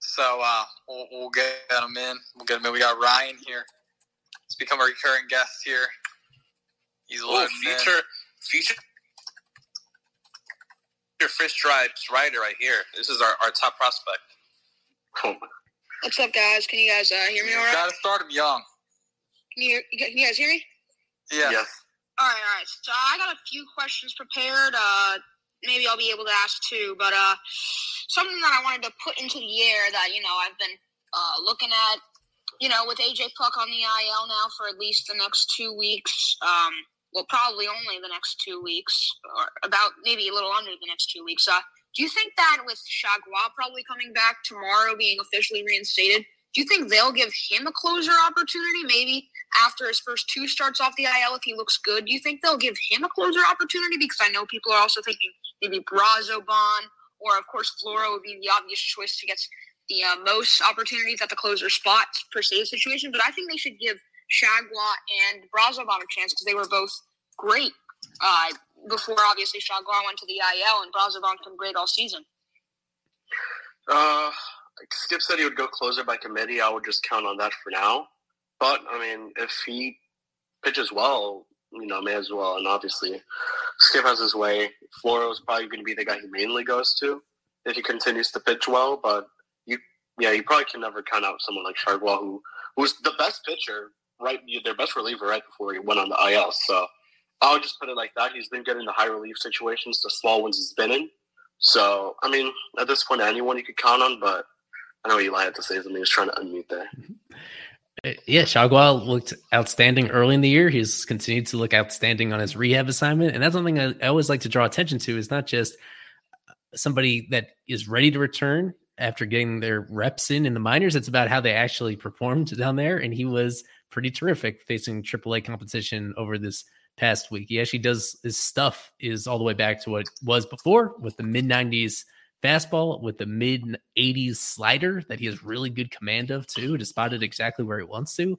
So uh, we'll, we'll, get them in. We'll get them in. We got Ryan here. He's become a recurring guest here. He's a future, in. future, your fish stripes rider right here. This is our, our top prospect. What's up, guys? Can you guys uh, hear me all right? Gotta start him young. Can you, can you guys hear me? Yeah. Yes. All right, all right. So I got a few questions prepared. Uh, maybe I'll be able to ask two, but uh, something that I wanted to put into the air that you know I've been uh, looking at, you know, with AJ Puk on the IL now for at least the next two weeks. Um, well, probably only the next two weeks, or about maybe a little under the next two weeks. Uh, do you think that with Chargois probably coming back tomorrow, being officially reinstated, do you think they'll give him a closer opportunity? Maybe after his first two starts off the IL, if he looks good, do you think they'll give him a closer opportunity? Because I know people are also thinking maybe Brazoban or, of course, Floro would be the obvious choice to get the uh, most opportunities at the closer spot per se situation. But I think they should give Chargois and Brazoban a chance because they were both great uh, before, obviously, Chargois went to the IL and Brazoban's been great all season. Uh, Skip said he would go closer by committee. I would just count on that for now. But I mean, if he pitches well, you know, may as well. And obviously, Skip has his way. Floro is probably going to be the guy he mainly goes to if he continues to pitch well. But you, yeah, you probably can never count out someone like Chargois, who was the best pitcher, right? Their best reliever right before he went on the IL. So I'll just put it like that. He's been getting the high relief situations, the small ones he's been in. So I mean, at this point, anyone you could count on. But I know Ely had to say something. He was trying to unmute there. Uh, yeah, Chargois looked outstanding early in the year. He's continued to look outstanding on his rehab assignment, and that's something I, I always like to draw attention to. Is not just somebody that is ready to return after getting their reps in in the minors. It's about how they actually performed <laughs> down there, and he was pretty terrific facing AAA competition over this past week. He actually does his stuff is all the way back to what was before with the mid 90s fastball with the mid 80s slider that he has really good command of too to spot it exactly where he wants to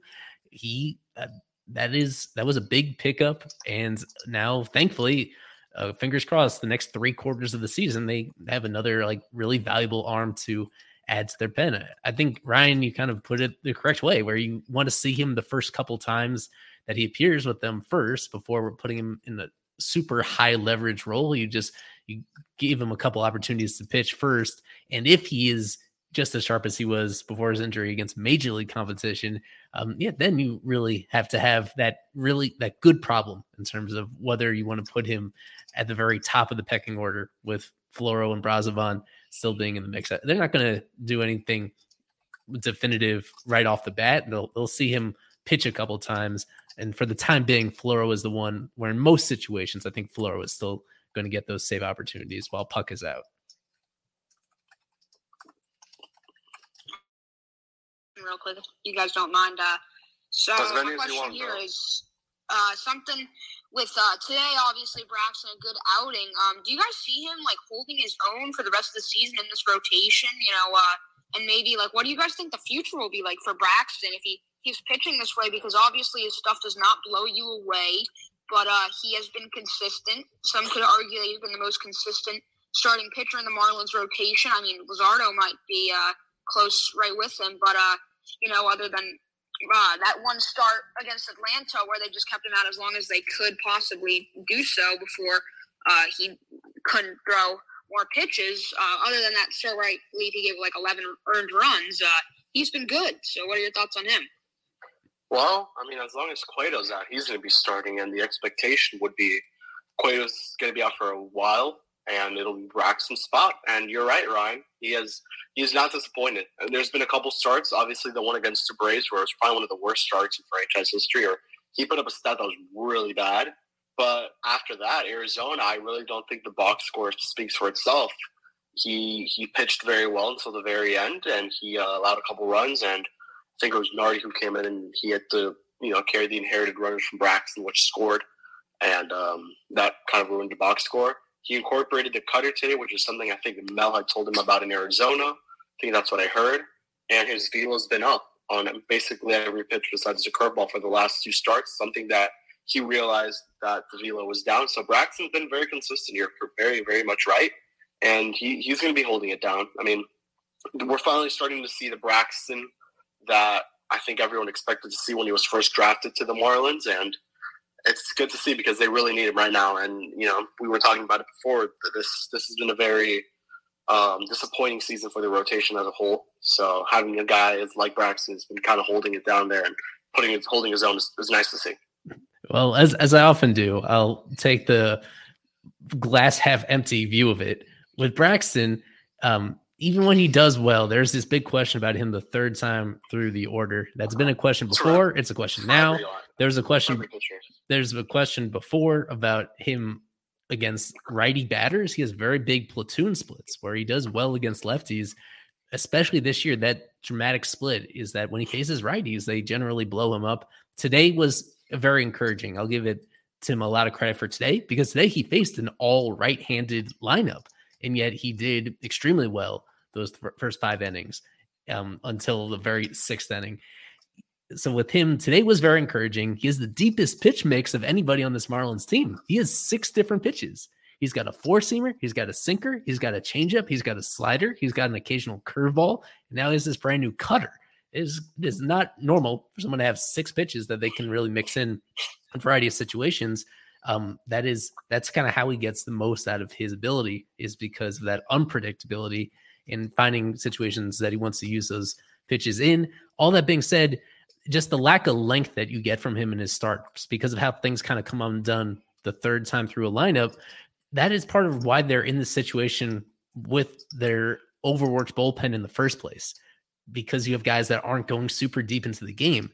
he uh, that is that was a big pickup and now thankfully uh, fingers crossed the next three quarters of the season they have another like really valuable arm to add to their pen. I think ryan you kind of put it the correct way where you want to see him the first couple times that he appears with them first before we're putting him in a super high leverage role. You just you give him a couple opportunities to pitch first. And if he is just as sharp as he was before his injury against major league competition, um, yeah, then you really have to have that really that good problem in terms of whether you want to put him at the very top of the pecking order with Floro and Brazoban still being in the mix. They're not going to do anything definitive right off the bat. They'll, they'll see him pitch a couple times. And for the time being, Floro is the one where, in most situations, I think Floro is still going to get those save opportunities while Puk is out. Real quick, you guys don't mind. Uh, so, my question here is uh, something with uh, today. Obviously, Braxton a good outing. Um, do you guys see him like holding his own for the rest of the season in this rotation? You know, uh, and maybe like, what do you guys think the future will be like for Braxton if he keeps pitching this way? Because obviously his stuff does not blow you away, but uh, he has been consistent. Some could argue that he's been the most consistent starting pitcher in the Marlins rotation. I mean, Luzardo might be uh, close right with him, but uh, you know, other than uh, that one start against Atlanta where they just kept him out as long as they could possibly do so before uh, he couldn't throw more pitches. Uh, other than that where I believe he gave like 11 earned runs, uh, he's been good. So, what are your thoughts on him? Well, I mean, as long as Cueto's out, he's going to be starting, and the expectation would be Cueto's going to be out for a while, and it'll be Braxton's spot. And you're right, Ryan. He has he's not disappointed. And there's been a couple starts, obviously the one against the Braves, where it was probably one of the worst starts in franchise history, or he put up a stat that was really bad. But after that, Arizona, I really don't think the box score speaks for itself. He he pitched very well until the very end, and he uh, allowed a couple runs. And I think it was Nardi who came in, and he had to you know carry the inherited runners from Braxton, which scored, and um, that kind of ruined the box score. He incorporated the cutter today, which is something I think Mel had told him about in Arizona. I think that's what I heard. And his velo's been up on basically every pitch besides the curveball for the last two starts, something that he realized that the velo was down. So Braxton's been very consistent here, very, very much right. And he, he's going to be holding it down. I mean, we're finally starting to see the Braxton that I think everyone expected to see when he was first drafted to the Marlins. And it's good to see because they really need him right now. And, you know, we were talking about it before. This, this has been a very um, disappointing season for the rotation as a whole. So having a guy as like Braxton has been kind of holding it down there and putting it, holding his own is, is nice to see. Well, as as I often do, I'll take the glass half empty view of it. With Braxton, um, even when he does well, there's this big question about him the third time through the order. That's been a question before. It's a question now. There's a question. There's a question before about him against righty batters. He has very big platoon splits where he does well against lefties. Especially this year, that dramatic split is that when he faces righties, they generally blow him up. Today was very encouraging. I'll give it Tim a lot of credit for today because today he faced an all right-handed lineup, and yet he did extremely well those th- first five innings um, until the very sixth inning. So with him today was very encouraging. He has the deepest pitch mix of anybody on this Marlins team. He has six different pitches. He's got a four seamer, he's got a sinker, he's got a changeup, he's got a slider, he's got an occasional curveball, and now he has this brand new cutter. It is, it is not normal for someone to have six pitches that they can really mix in a variety of situations. Um, that is that's kind of how he gets the most out of his ability is because of that unpredictability in finding situations that he wants to use those pitches in. All that being said, just the lack of length that you get from him in his starts because of how things kind of come undone the third time through a lineup. That is part of why they're in the situation with their overworked bullpen in the first place because you have guys that aren't going super deep into the game.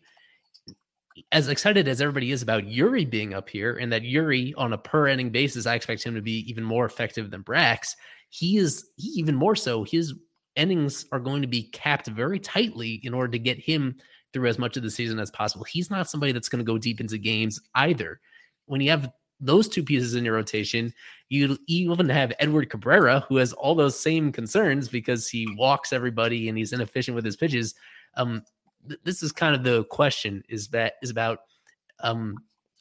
As excited as everybody is about Eury being up here, and that Eury on a per inning basis, I expect him to be even more effective than Brax. He is he even more so. His innings are going to be capped very tightly in order to get him through as much of the season as possible. He's not somebody that's going to go deep into games either. When you have those two pieces in your rotation, you, even have Edward Cabrera, who has all those same concerns because he walks everybody and he's inefficient with his pitches. Um, th- this is kind of the question: is that is about um,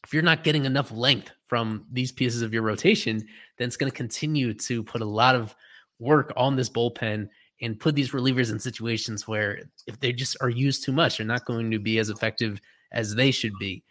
if you're not getting enough length from these pieces of your rotation, then it's going to continue to put a lot of work on this bullpen and put these relievers in situations where if they just are used too much, they're not going to be as effective as they should be.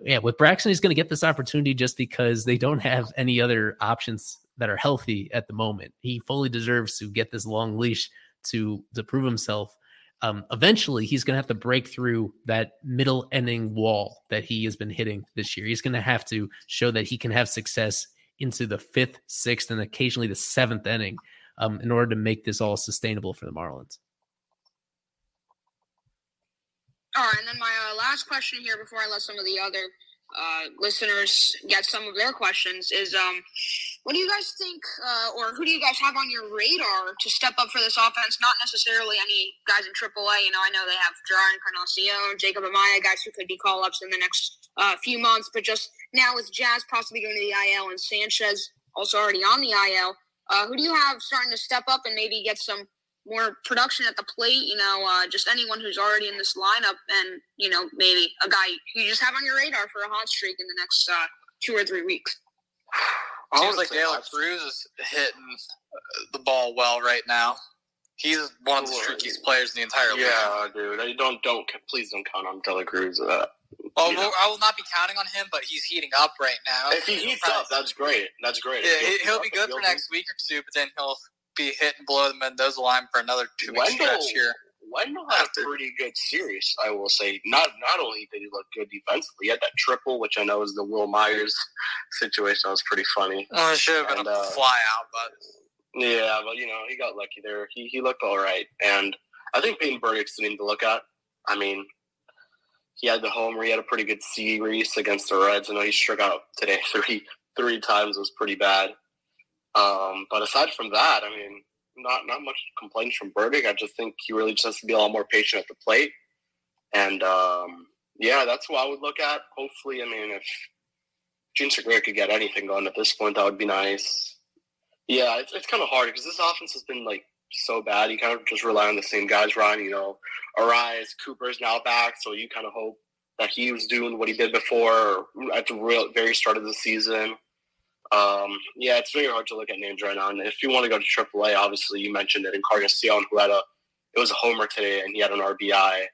Yeah, with Braxton, he's going to get this opportunity just because they don't have any other options that are healthy at the moment. He fully deserves to get this long leash to to prove himself. Um, eventually, he's going to have to break through that middle ending wall that he has been hitting this year. He's going to have to show that he can have success into the fifth, sixth, and occasionally the seventh inning um, in order to make this all sustainable for the Marlins. All right, and then my uh, last question here before I let some of the other uh, listeners get some of their questions is um, what do you guys think, uh, or who do you guys have on your radar to step up for this offense? Not necessarily any guys in AAA. You know, I know they have Jerar Encarnacion, Jacob Amaya, guys who could be call ups in the next uh, few months. But just now with Jazz possibly going to the IL and Sanchez also already on the IL, uh, who do you have starting to step up and maybe get some more production at the plate? You know, uh, just anyone who's already in this lineup, and you know, maybe a guy you just have on your radar for a hot streak in the next uh, two or three weeks. Seems like De La Cruz is hitting the ball well right now. He's one of the streakiest players in the entire league. Yeah, dude. I don't don't please don't count on De La Cruz. Uh, well, I will not be counting on him, but he's heating up right now. If he heats up, that's great. That's great. Yeah, he'll, he'll be good for next week or two, but then he'll be hitting below the Mendoza line for another two week stretch here. Wendle had a pretty good series, I will say. Not not only did he look good defensively, he had that triple, which I know is the Wil Myers situation. That was pretty funny. Oh, it should have been and, a uh, fly out, but yeah, but you know he got lucky there. He he looked all right, and I think Peyton Burdick's the name to look at. I mean, he had the homer. He had a pretty good series against the Reds. I know he struck out today <laughs> three three times. Was pretty bad. Um, but aside from that, I mean, not not much complaints from Burdick. I just think he really just has to be a lot more patient at the plate. And um, yeah, that's what I would look at. Hopefully, I mean, if Jean Segura could get anything going at this point, that would be nice. Yeah, it's, it's kind of hard because this offense has been like so bad. You kind of just rely on the same guys, Ryan. You know, Arraez, Cooper's now back, so you kind of hope that he was doing what he did before at the real very start of the season. Um, yeah, it's very hard to look at names right now. And if you want to go to AAA, obviously you mentioned it, Encarnacion, who had a it was a homer today, and he had an RBI.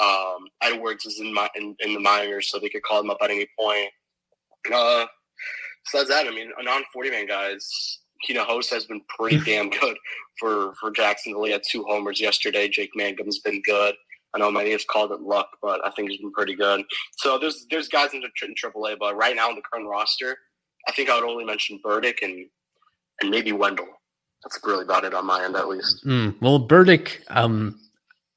Um, Edwards is in, my, in, in the minors, so they could call him up at any point. Uh, besides that, I mean, a non forty man guys. Hinojosa has been pretty <laughs> damn good for for Jacksonville. He had two homers yesterday. Jake Mangum's been good. I know many have called it luck, but I think he's been pretty good. So there's there's guys in, in AAA, but right now in the current roster, I think I would only mention Burdick and and maybe Wendle. That's really about it on my end, at least. Mm, well, Burdick, um,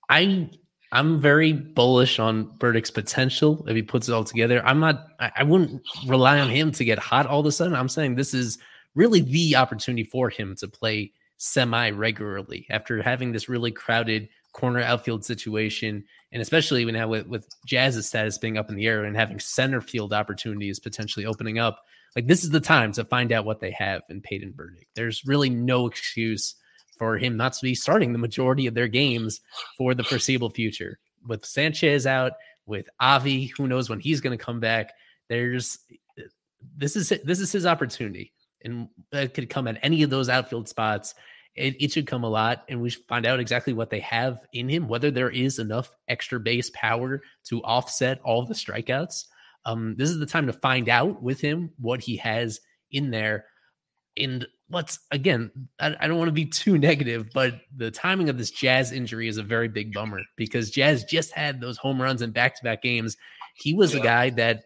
I I'm very bullish on Burdick's potential if he puts it all together. I'm not. I, I wouldn't rely on him to get hot all of a sudden. I'm saying this is really the opportunity for him to play semi regularly after having this really crowded corner outfield situation, and especially now with, with Jazz's status being up in the air and having center field opportunities potentially opening up. Like this is the time to find out what they have in Peyton Burdick. There's really no excuse for him not to be starting the majority of their games for the foreseeable future. With Sanchez out, with Avi, who knows when he's going to come back. There's this is this is his opportunity, and it could come at any of those outfield spots. It, it should come a lot, and we should find out exactly what they have in him, whether there is enough extra base power to offset all the strikeouts. Um, this is the time to find out with him what he has in there. And let's again, I, I don't want to be too negative, but the timing of this Jazz injury is a very big bummer because Jazz just had those home runs in back to back games. He was yeah. a guy that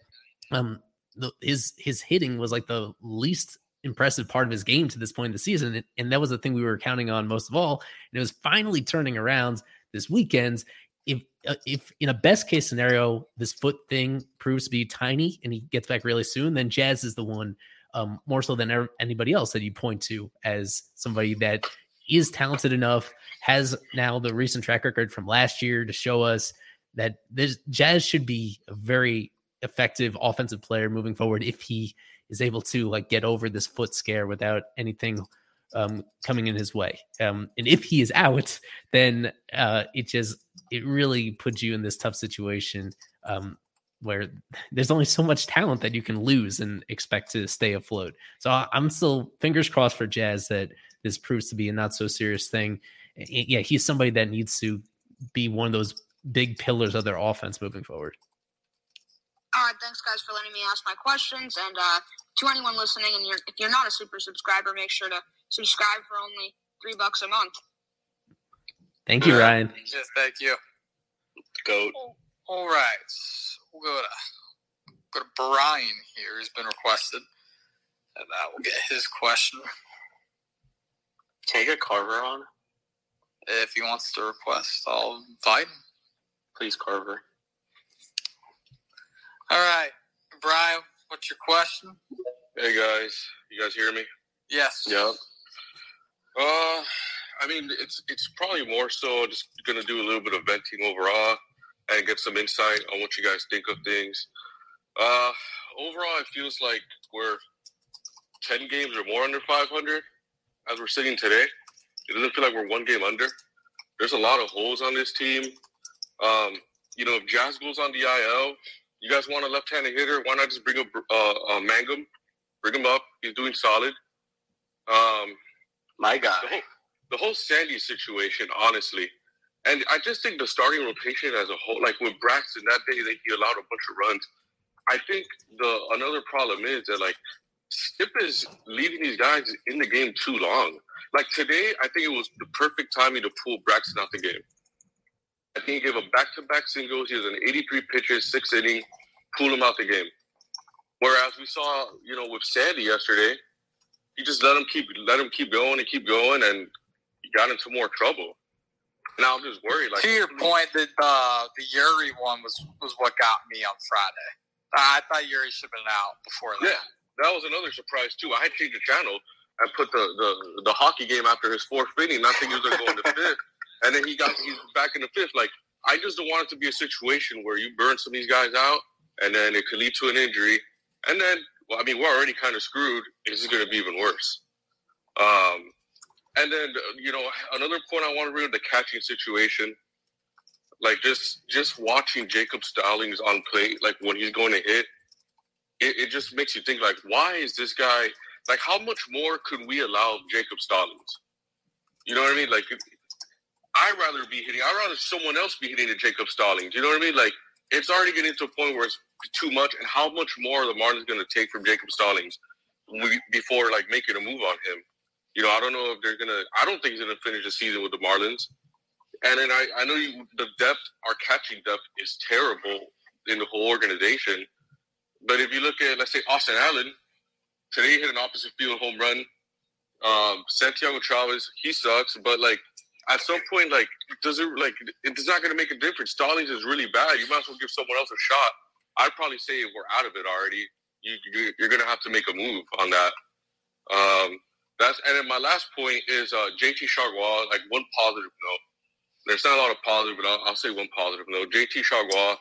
um the, his his hitting was like the least impressive part of his game to this point in the season, and, that was the thing we were counting on most of all. And it was finally turning around this weekend if uh, if in a best case scenario this foot thing proves to be tiny and he gets back really soon, then Jazz is the one um, more so than anybody else that you point to as somebody that is talented enough, has now the recent track record from last year to show us that this Jazz should be a very effective offensive player moving forward if he is able to like get over this foot scare without anything um, coming in his way. Um, and if he is out, then uh, it just it really puts you in this tough situation um, where there's only so much talent that you can lose and expect to stay afloat. So I'm still fingers crossed for Jazz that this proves to be a not so serious thing. Yeah, he's somebody that needs to be one of those big pillars of their offense moving forward. All right, thanks guys for letting me ask my questions. And uh, to anyone listening, and you're, if you're not a super subscriber, make sure to subscribe for only three bucks a month. Thank you, Ryan. Yes, thank you. Goat. All right, we'll go to go to Bryan here. He's been requested, and I will get his question. Take a Carver on? If he wants to request, I'll invite him. Please, Carver. All right, Bryan, what's your question? Hey guys, you guys hear me? Yes. Yep. Uh, I mean, it's it's probably more so just going to do a little bit of venting overall and get some insight on what you guys think of things. Uh, overall, it feels like we're ten games or more under 500 as we're sitting today. It doesn't feel like we're one game under. There's a lot of holes on this team. Um, you know, if Jazz goes on the IL, you guys want a left-handed hitter? Why not just bring up uh, uh, Mangum? Bring him up. He's doing solid. Um, My God, The whole, the whole Sandy situation, honestly, and I just think the starting rotation as a whole, like with Braxton that day, that he allowed a bunch of runs. I think the another problem is that like Skip is leaving these guys in the game too long. Like today, I think it was the perfect timing to pull Braxton out the game. I think he gave a back-to-back singles. He was an 83 pitches, six inning, pulled him out the game. Whereas we saw, you know, with Sandy yesterday, he just let him keep let him keep going and keep going, and he got into more trouble. Now I'm just worried. Like to your point, that uh, the Eury one was was what got me on Friday. I thought Eury should have been out before that. Yeah, that was another surprise too. I had changed the channel and put the the, the hockey game after his fourth inning, not thinking he was going to go into <laughs> fifth, and then he got he's back in the fifth. Like I just don't want it to be a situation where you burn some of these guys out, and then it could lead to an injury, and then well, I mean we're already kind of screwed. This is going to be even worse. Um, and then you know another point I want to bring up the catching situation. Like just just watching Jacob Stallings on plate, like when he's going to hit, it, it just makes you think like, why is this guy like? How much more could we allow Jacob Stallings? You know what I mean? Like, I'd rather be hitting. I'd rather someone else be hitting the Jacob Stallings. You know what I mean? Like, it's already getting to a point where it's too much. And how much more the Marlins going to take from Jacob Stallings before like making a move on him? You know, I don't know if they're gonna. I don't think he's gonna finish the season with the Marlins. And then I, I know you, the depth, our catching depth is terrible in the whole organization. But if you look at, let's say, Austin Allen, today he hit an opposite field home run. Um, Santiago Chavez, he sucks. But like at some point, like does it like it's not going to make a difference? Stallings is really bad. You might as well give someone else a shot. I'd probably say we're out of it already, you, you're going to have to make a move on that. Um, that's and then my last point is uh, JT Chargois. Like one positive note. There's not a lot of positive, but I'll, I'll say one positive note. JT Chargois.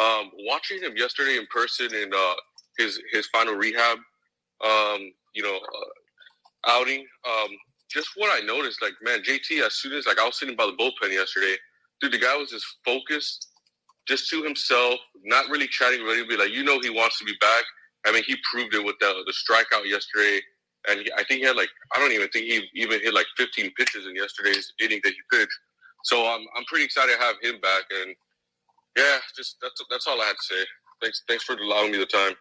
Um, watching him yesterday in person in uh, his his final rehab, um, you know, uh, outing. Um, just what I noticed, like man, JT. As soon as like I was sitting by the bullpen yesterday, dude, the guy was just focused, just to himself, not really chatting with anybody. Like you know, he wants to be back. I mean, he proved it with the the strikeout yesterday, and he, I think he had like I don't even think he even hit like 15 pitches in yesterday's inning that he pitched. So I'm I'm pretty excited to have him back, and yeah, just that's that's all I had to say. Thanks thanks for allowing me the time.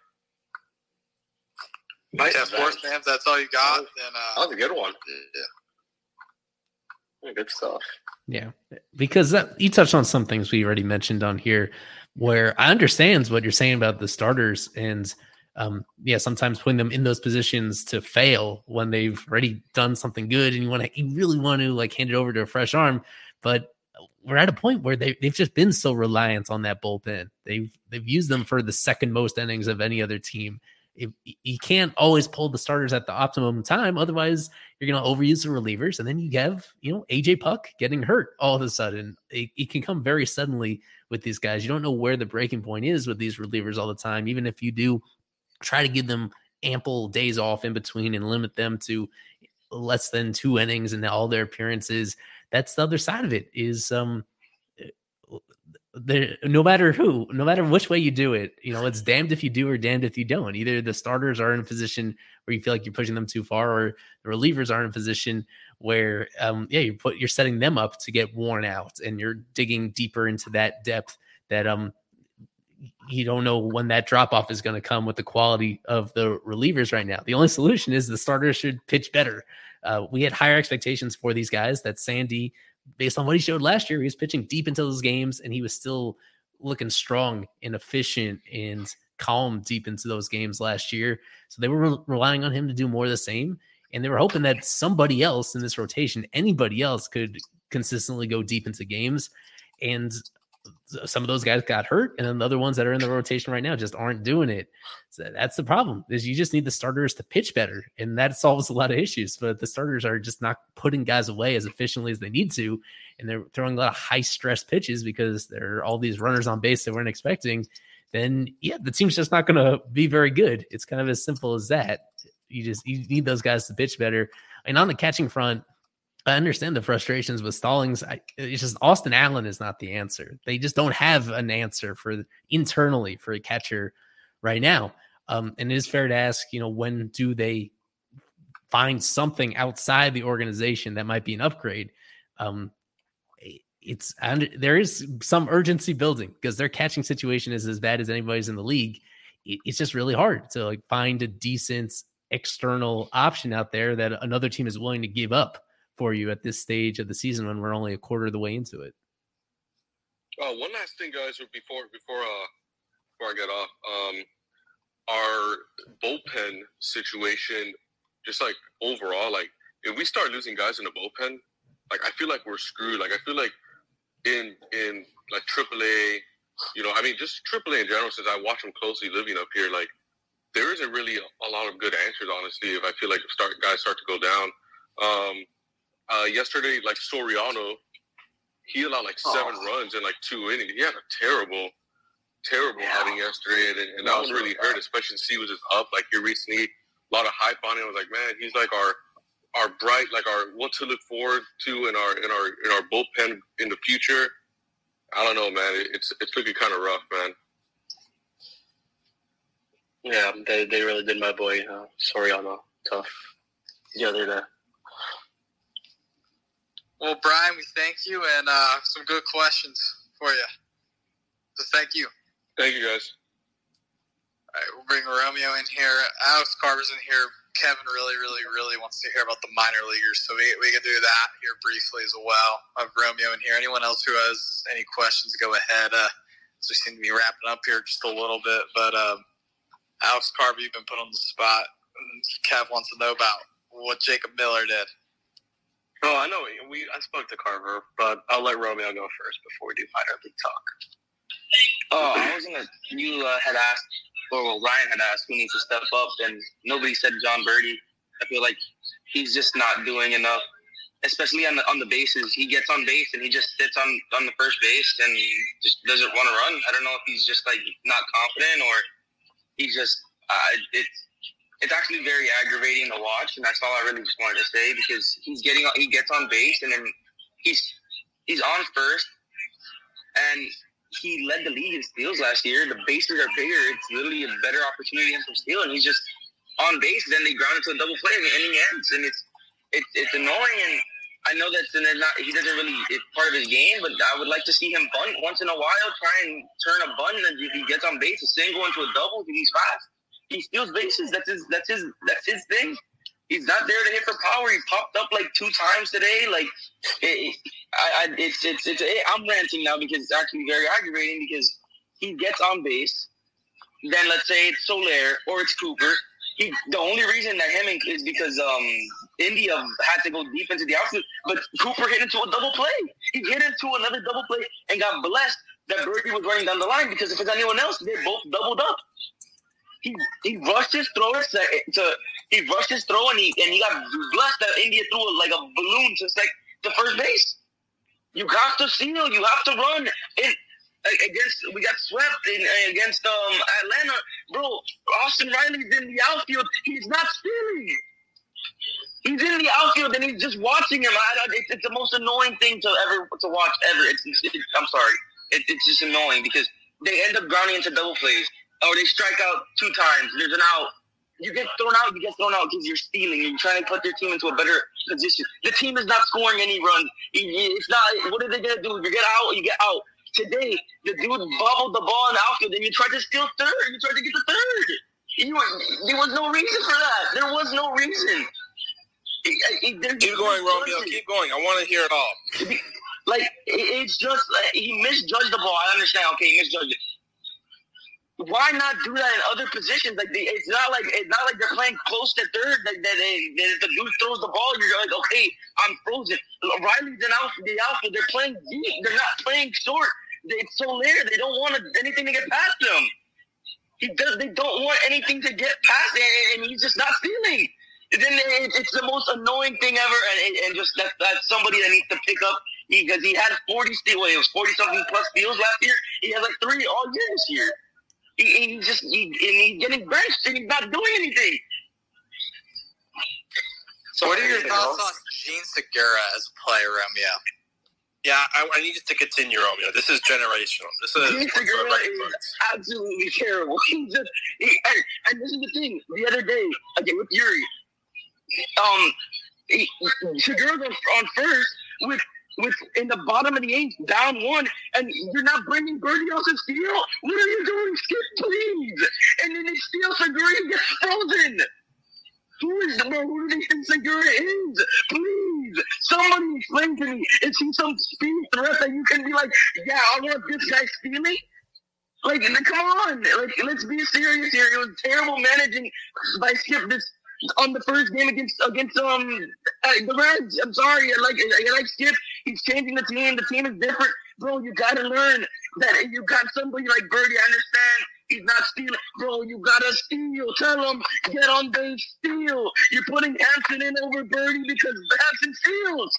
Nice, yeah, sports man. If that's all you got, then uh, that was a good one. Yeah, good stuff. Yeah, because that, you touched on some things we already mentioned on here, where I understand what you're saying about the starters, and um, yeah, sometimes putting them in those positions to fail when they've already done something good, and you want to, you really want to like hand it over to a fresh arm, but we're at a point where they they've just been so reliant on that bullpen. They've they've used them for the second most innings of any other team. If, you can't always pull the starters at the optimum time, otherwise you're going to overuse the relievers, and then you have you know AJ Puk getting hurt all of a sudden. It, it can come very suddenly with these guys. You don't know where the breaking point is with these relievers all the time. Even if you do try to give them ample days off in between and limit them to less than two innings in all their appearances, that's the other side of it. Is um there, no matter who, no matter which way you do it, you know, it's damned if you do or damned if you don't. Either the starters are in a position where you feel like you're pushing them too far, or the relievers are in a position where, um, yeah, you put you're setting them up to get worn out, and you're digging deeper into that depth that um you don't know when that drop off is going to come with the quality of the relievers right now. The only solution is the starters should pitch better. Uh, we had higher expectations for these guys. That Sandy based on what he showed last year, he was pitching deep into those games and he was still looking strong and efficient and calm deep into those games last year. So they were re- relying on him to do more of the same. And they were hoping that somebody else in this rotation, anybody else, could consistently go deep into games. And some of those guys got hurt, and then the other ones that are in the rotation right now just aren't doing it. So that's the problem. Is you just need the starters to pitch better, and that solves a lot of issues. But the starters are just not putting guys away as efficiently as they need to, and they're throwing a lot of high stress pitches because there are all these runners on base that weren't expecting. Then yeah, the team's just not going to be very good. It's kind of as simple as that. You just you need those guys to pitch better. And on the catching front, I understand the frustrations with Stallings. I, it's just Austin Allen is not the answer. They just don't have an answer for internally for a catcher right now. Um, and it is fair to ask, you know, when do they find something outside the organization that might be an upgrade? Um, it's and there is some urgency building because their catching situation is as bad as anybody's in the league. It, it's just really hard to like find a decent external option out there that another team is willing to give up for you at this stage of the season when we're only a quarter of the way into it. Oh, one last thing, guys, before before uh before I get off, um, our bullpen situation, just like overall, like if we start losing guys in the bullpen, like I feel like we're screwed. Like I feel like in in like AAA, you know, I mean, just AAA in general. Since I watch them closely living up here, like there isn't really a, lot of good answers, honestly. If I feel like start guys start to go down, um, uh, yesterday, like Soriano, he allowed like seven oh. runs in like two innings. He had a terrible, terrible yeah. outing yesterday, and, and that one really hurt, especially since he was just up like here recently. A lot of hype on him. I was like, man, he's like our our bright, like our what to look forward to in our in our in our bullpen in the future. I don't know, man. It's it's looking kind of rough, man. Yeah, they, they really did my boy uh, Soriano tough the other day. Well, Bryan, we thank you and uh, some good questions for you. So thank you. Thank you, guys. All right, we'll bring Romeo in here. Alex Carver's in here. Kevin really, really, really wants to hear about the minor leaguers, so we, we can do that here briefly as well. I have Romeo in here. Anyone else who has any questions, go ahead. Uh, so we seem to be wrapping up here just a little bit, but um, Alex Carver, you've been put on the spot. Kev wants to know about what Jacob Miller did. Oh, I know. We I spoke to Carver, but I'll let Romeo go first before we do minor league talk. Oh, I was gonna. You uh, had asked, or well, Ryan had asked who needs to step up, and nobody said Jon Berti. I feel like he's just not doing enough, especially on the on the bases. He gets on base and he just sits on on the first base and just doesn't want to run. I don't know if he's just like not confident or he's just. Uh, it's it's actually very aggravating to watch, and that's all I really just wanted to say because he's getting he gets on base and then he's he's on first, and he led the league in steals last year. The bases are bigger; it's literally a better opportunity for steal, and he's just on base. Then they ground into a double play, and inning ends, and it's it's it's annoying. And I know that not he doesn't really it's part of his game, but I would like to see him bunt once in a while, try and turn a bunt, and if he gets on base, a single into a double, because he's fast. He steals bases. That's his. That's his. That's his thing. He's not there to hit for power. He popped up like two times today. Like, it, I, I, it's, it's, it's, it, I'm ranting now because it's actually very aggravating because he gets on base. Then let's say it's Soler or it's Cooper. He, the only reason that him is because um, India had to go deep into the outfield, but Cooper hit into a double play. He hit into another double play and got blessed that Berti was running down the line because if it's anyone else, they both doubled up he he rushed his throw to, to he rushed his throw and he and he got blessed that India threw like a balloon to like the first base. You have to seal. You have to run. It, against we got swept in, against um Atlanta, bro. Austin Riley's in the outfield. He's not stealing. He's in the outfield and he's just watching him. I, it's, it's, the most annoying thing to ever to watch ever. It's, it's I'm sorry. It, it's just annoying because they end up grounding into double plays oh, they strike out two times. There's an out. You get thrown out. You get thrown out because you're stealing. You're trying to put your team into a better position. The team is not scoring any runs. It's not. What are they gonna do? You get out. You get out. Today, the dude bobbled the ball in the outfield, and you tried to steal third. You tried to get the third. You, there was no reason for that. There was no reason. keep going, Romeo. Keep going. I want to hear it all. Like it's just he misjudged the ball. I understand. Okay, he misjudged it why not do that in other positions? Like they, it's not like it's not like they're playing close to third. Like that, they, they, the dude throws the ball, you're like, okay, I'm frozen. Riley's in the outfield. They're playing deep. They're not playing short. it's so Soler. They don't want anything to get past them. He does. They don't want anything to get past, and, and he's just not stealing. Then it's the most annoying thing ever, and, and just that, that's somebody that needs to pick up because he, had 40 steals. It was 40 something plus steals last year. He has like three all year this year. He, he just he, and he's getting benched and he's not doing anything. So, what are your thoughts on Jean Segura as a player, Romeo? Yeah, I, I, need to continue, Romeo. This is generational. This is Jean Segura is absolutely terrible. He just, he, and, and, this is the thing. The other day, again with Eury, um, he, Segura's on, on first with with in the bottom of the eighth, down one, and you're not bringing Berti off to steal. What are you doing? Skip, please. And then they steal Segura and gets frozen. Who is the who do they think Segura is? Please, somebody explain to me. Is he some speed threat that you can be like, yeah, I want this guy stealing? Like, come on. Like, let's be serious here. It was terrible managing by Skip this on the first game against against um uh, the Reds. I'm sorry, I like I like Skip. He's changing the team. The team is different, bro. You got to learn that you got somebody like Berti. I understand he's not stealing, bro. You gotta steal. Tell him get on base, steal. You're putting Hampson in over Berti because Hampson steals.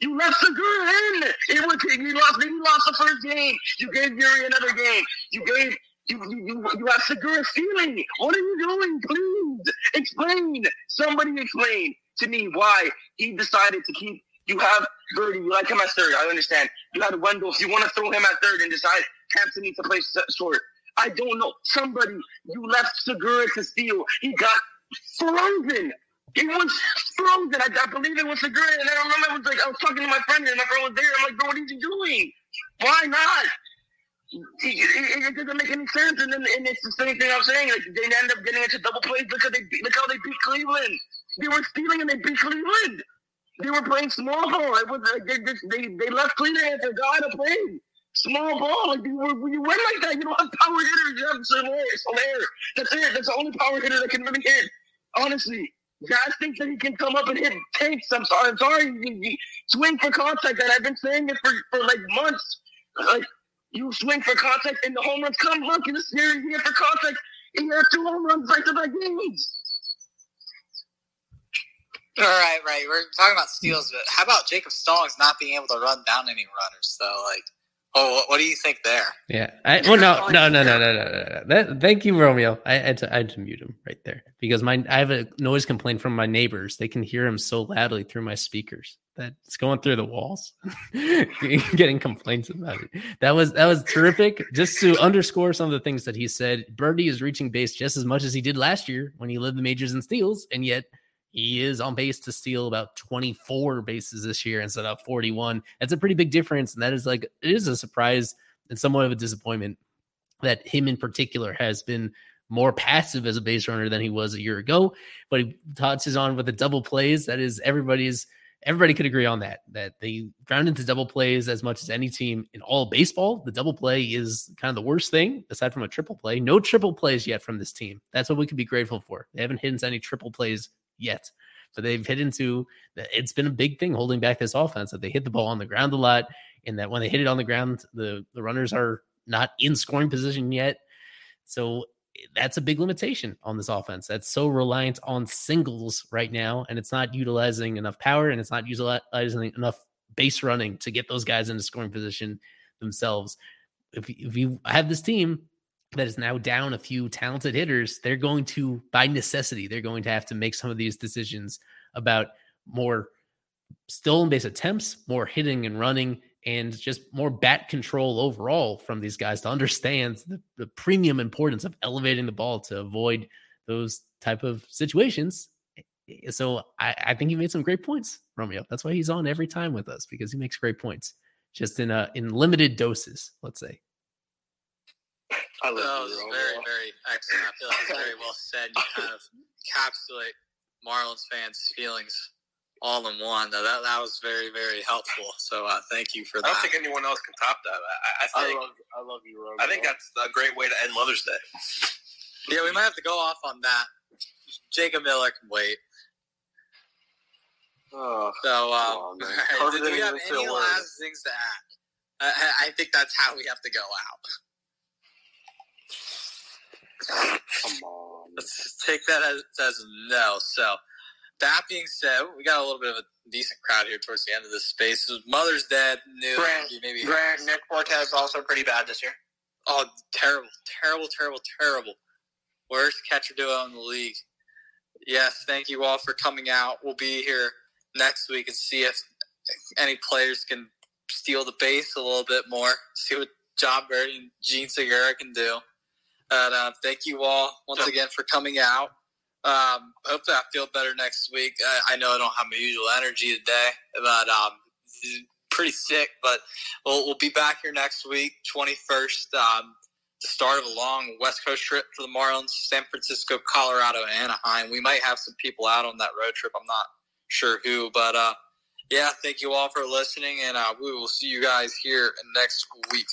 You left Segura in. It was you lost. You lost the first game. You gave Eury another game. You gave you, you, you have Segura stealing. What are you doing? Please explain. Somebody explain to me why he decided to keep. You have Berti. You like him at third. I understand. You had Wendle. If you want to throw him at third and decide Hampson needs to play short, I don't know. Somebody you left Segura to steal. He got frozen. He was frozen. I, I believe it was Segura. And I remember I was like, I was talking to my friend and my friend was there. I'm like, bro, what are you doing? Why not? it, it, doesn't make any sense. And then and it's the same thing I'm saying. Like they end up getting into double plays because they look how they beat Cleveland. They were stealing and they beat Cleveland. They were playing small ball. It was like they they, they left Cleveland and forgot to play small ball. Like you, when you win like that, you don't have power hitters. You have Soler. Soler. That's it. That's the only power hitter that can really hit. Honestly. Guys think that he can come up and hit tanks. I'm sorry. I'm sorry. You, you swing for contact. And I've been saying it for, for like months. Like you swing for contact and the home runs come. Look in the series here for contact. He had two home runs back to back games. All right, right. We're talking about steals, but how about Jacob Stallings not being able to run down any runners? Though, like, oh, what, do you think there? Yeah. I, well, no, no, no, no, no, no, no. That, thank you, Romeo. I, I, had to, I had to mute him right there because my I have a noise complaint from my neighbors. They can hear him so loudly through my speakers that's going through the walls, <laughs> getting complaints about it. That was that was terrific. Just to underscore some of the things that he said, Berti is reaching base just as much as he did last year when he led the majors in steals, and yet he is on pace to steal about 24 bases this year instead of 41. That's a pretty big difference, and that is like it is a surprise and somewhat of a disappointment that him in particular has been more passive as a base runner than he was a year ago. But he touches on with the double plays. That is everybody's everybody could agree on that. That they ground into double plays as much as any team in all baseball. The double play is kind of the worst thing aside from a triple play. No triple plays yet from this team. That's what we could be grateful for. They haven't hit any triple plays yet, but they've hit into. It's been a big thing holding back this offense that they hit the ball on the ground a lot, and that when they hit it on the ground, the the runners are not in scoring position yet. So eh, that's a big limitation on this offense. That's so reliant on singles right now, and it's not utilizing enough power and it's not utilizing enough base running to get those guys into scoring position themselves. If, if you have this team that is now down a few talented hitters, they're going to, by necessity, they're going to have to make some of these decisions about more stolen base attempts, more hitting and running, and just more bat control overall from these guys to understand the, the premium importance of elevating the ball to avoid those type of situations. So I, I think he made some great points, Romeo. That's why he's on every time with us because he makes great points, just in a in limited doses, let's say. I love that was very, very excellent. I feel like it's very well said. You <laughs> kind of encapsulate Marlins fans' feelings all in one. That that was very very helpful. So uh, thank you for that. I don't think anyone else can top that. I, I think I love, I love you, Roman. I think that's a great way to end Mother's Day. Yeah, we might have to go off on that. Jacob Miller can wait. Oh, so, um, do we have any last things to add? I, I think that's how we have to go out. Come on. Let's take that as, as no. So, that being said, we got a little bit of a decent crowd here towards the end of this space. It Mother's Day. New, Grant, maybe Grant, Nick Fortes also pretty bad this year. Oh, terrible, terrible, terrible, terrible. Worst catcher duo in the league. Yes, thank you all for coming out. We'll be here next week and see if any players can steal the base a little bit more. See what Jon Berti and Jean Segura can do. And uh, thank you all once again for coming out. Um, hopefully, I feel better next week. I, I, know I don't have my usual energy today, but um, pretty sick. But we'll, we'll be back here next week, 21st. Um, the start of a long West Coast trip for the Marlins, San Francisco, Colorado, and Anaheim. We might have some people out on that road trip. I'm not sure who, but uh, yeah, thank you all for listening, and uh, we will see you guys here next week.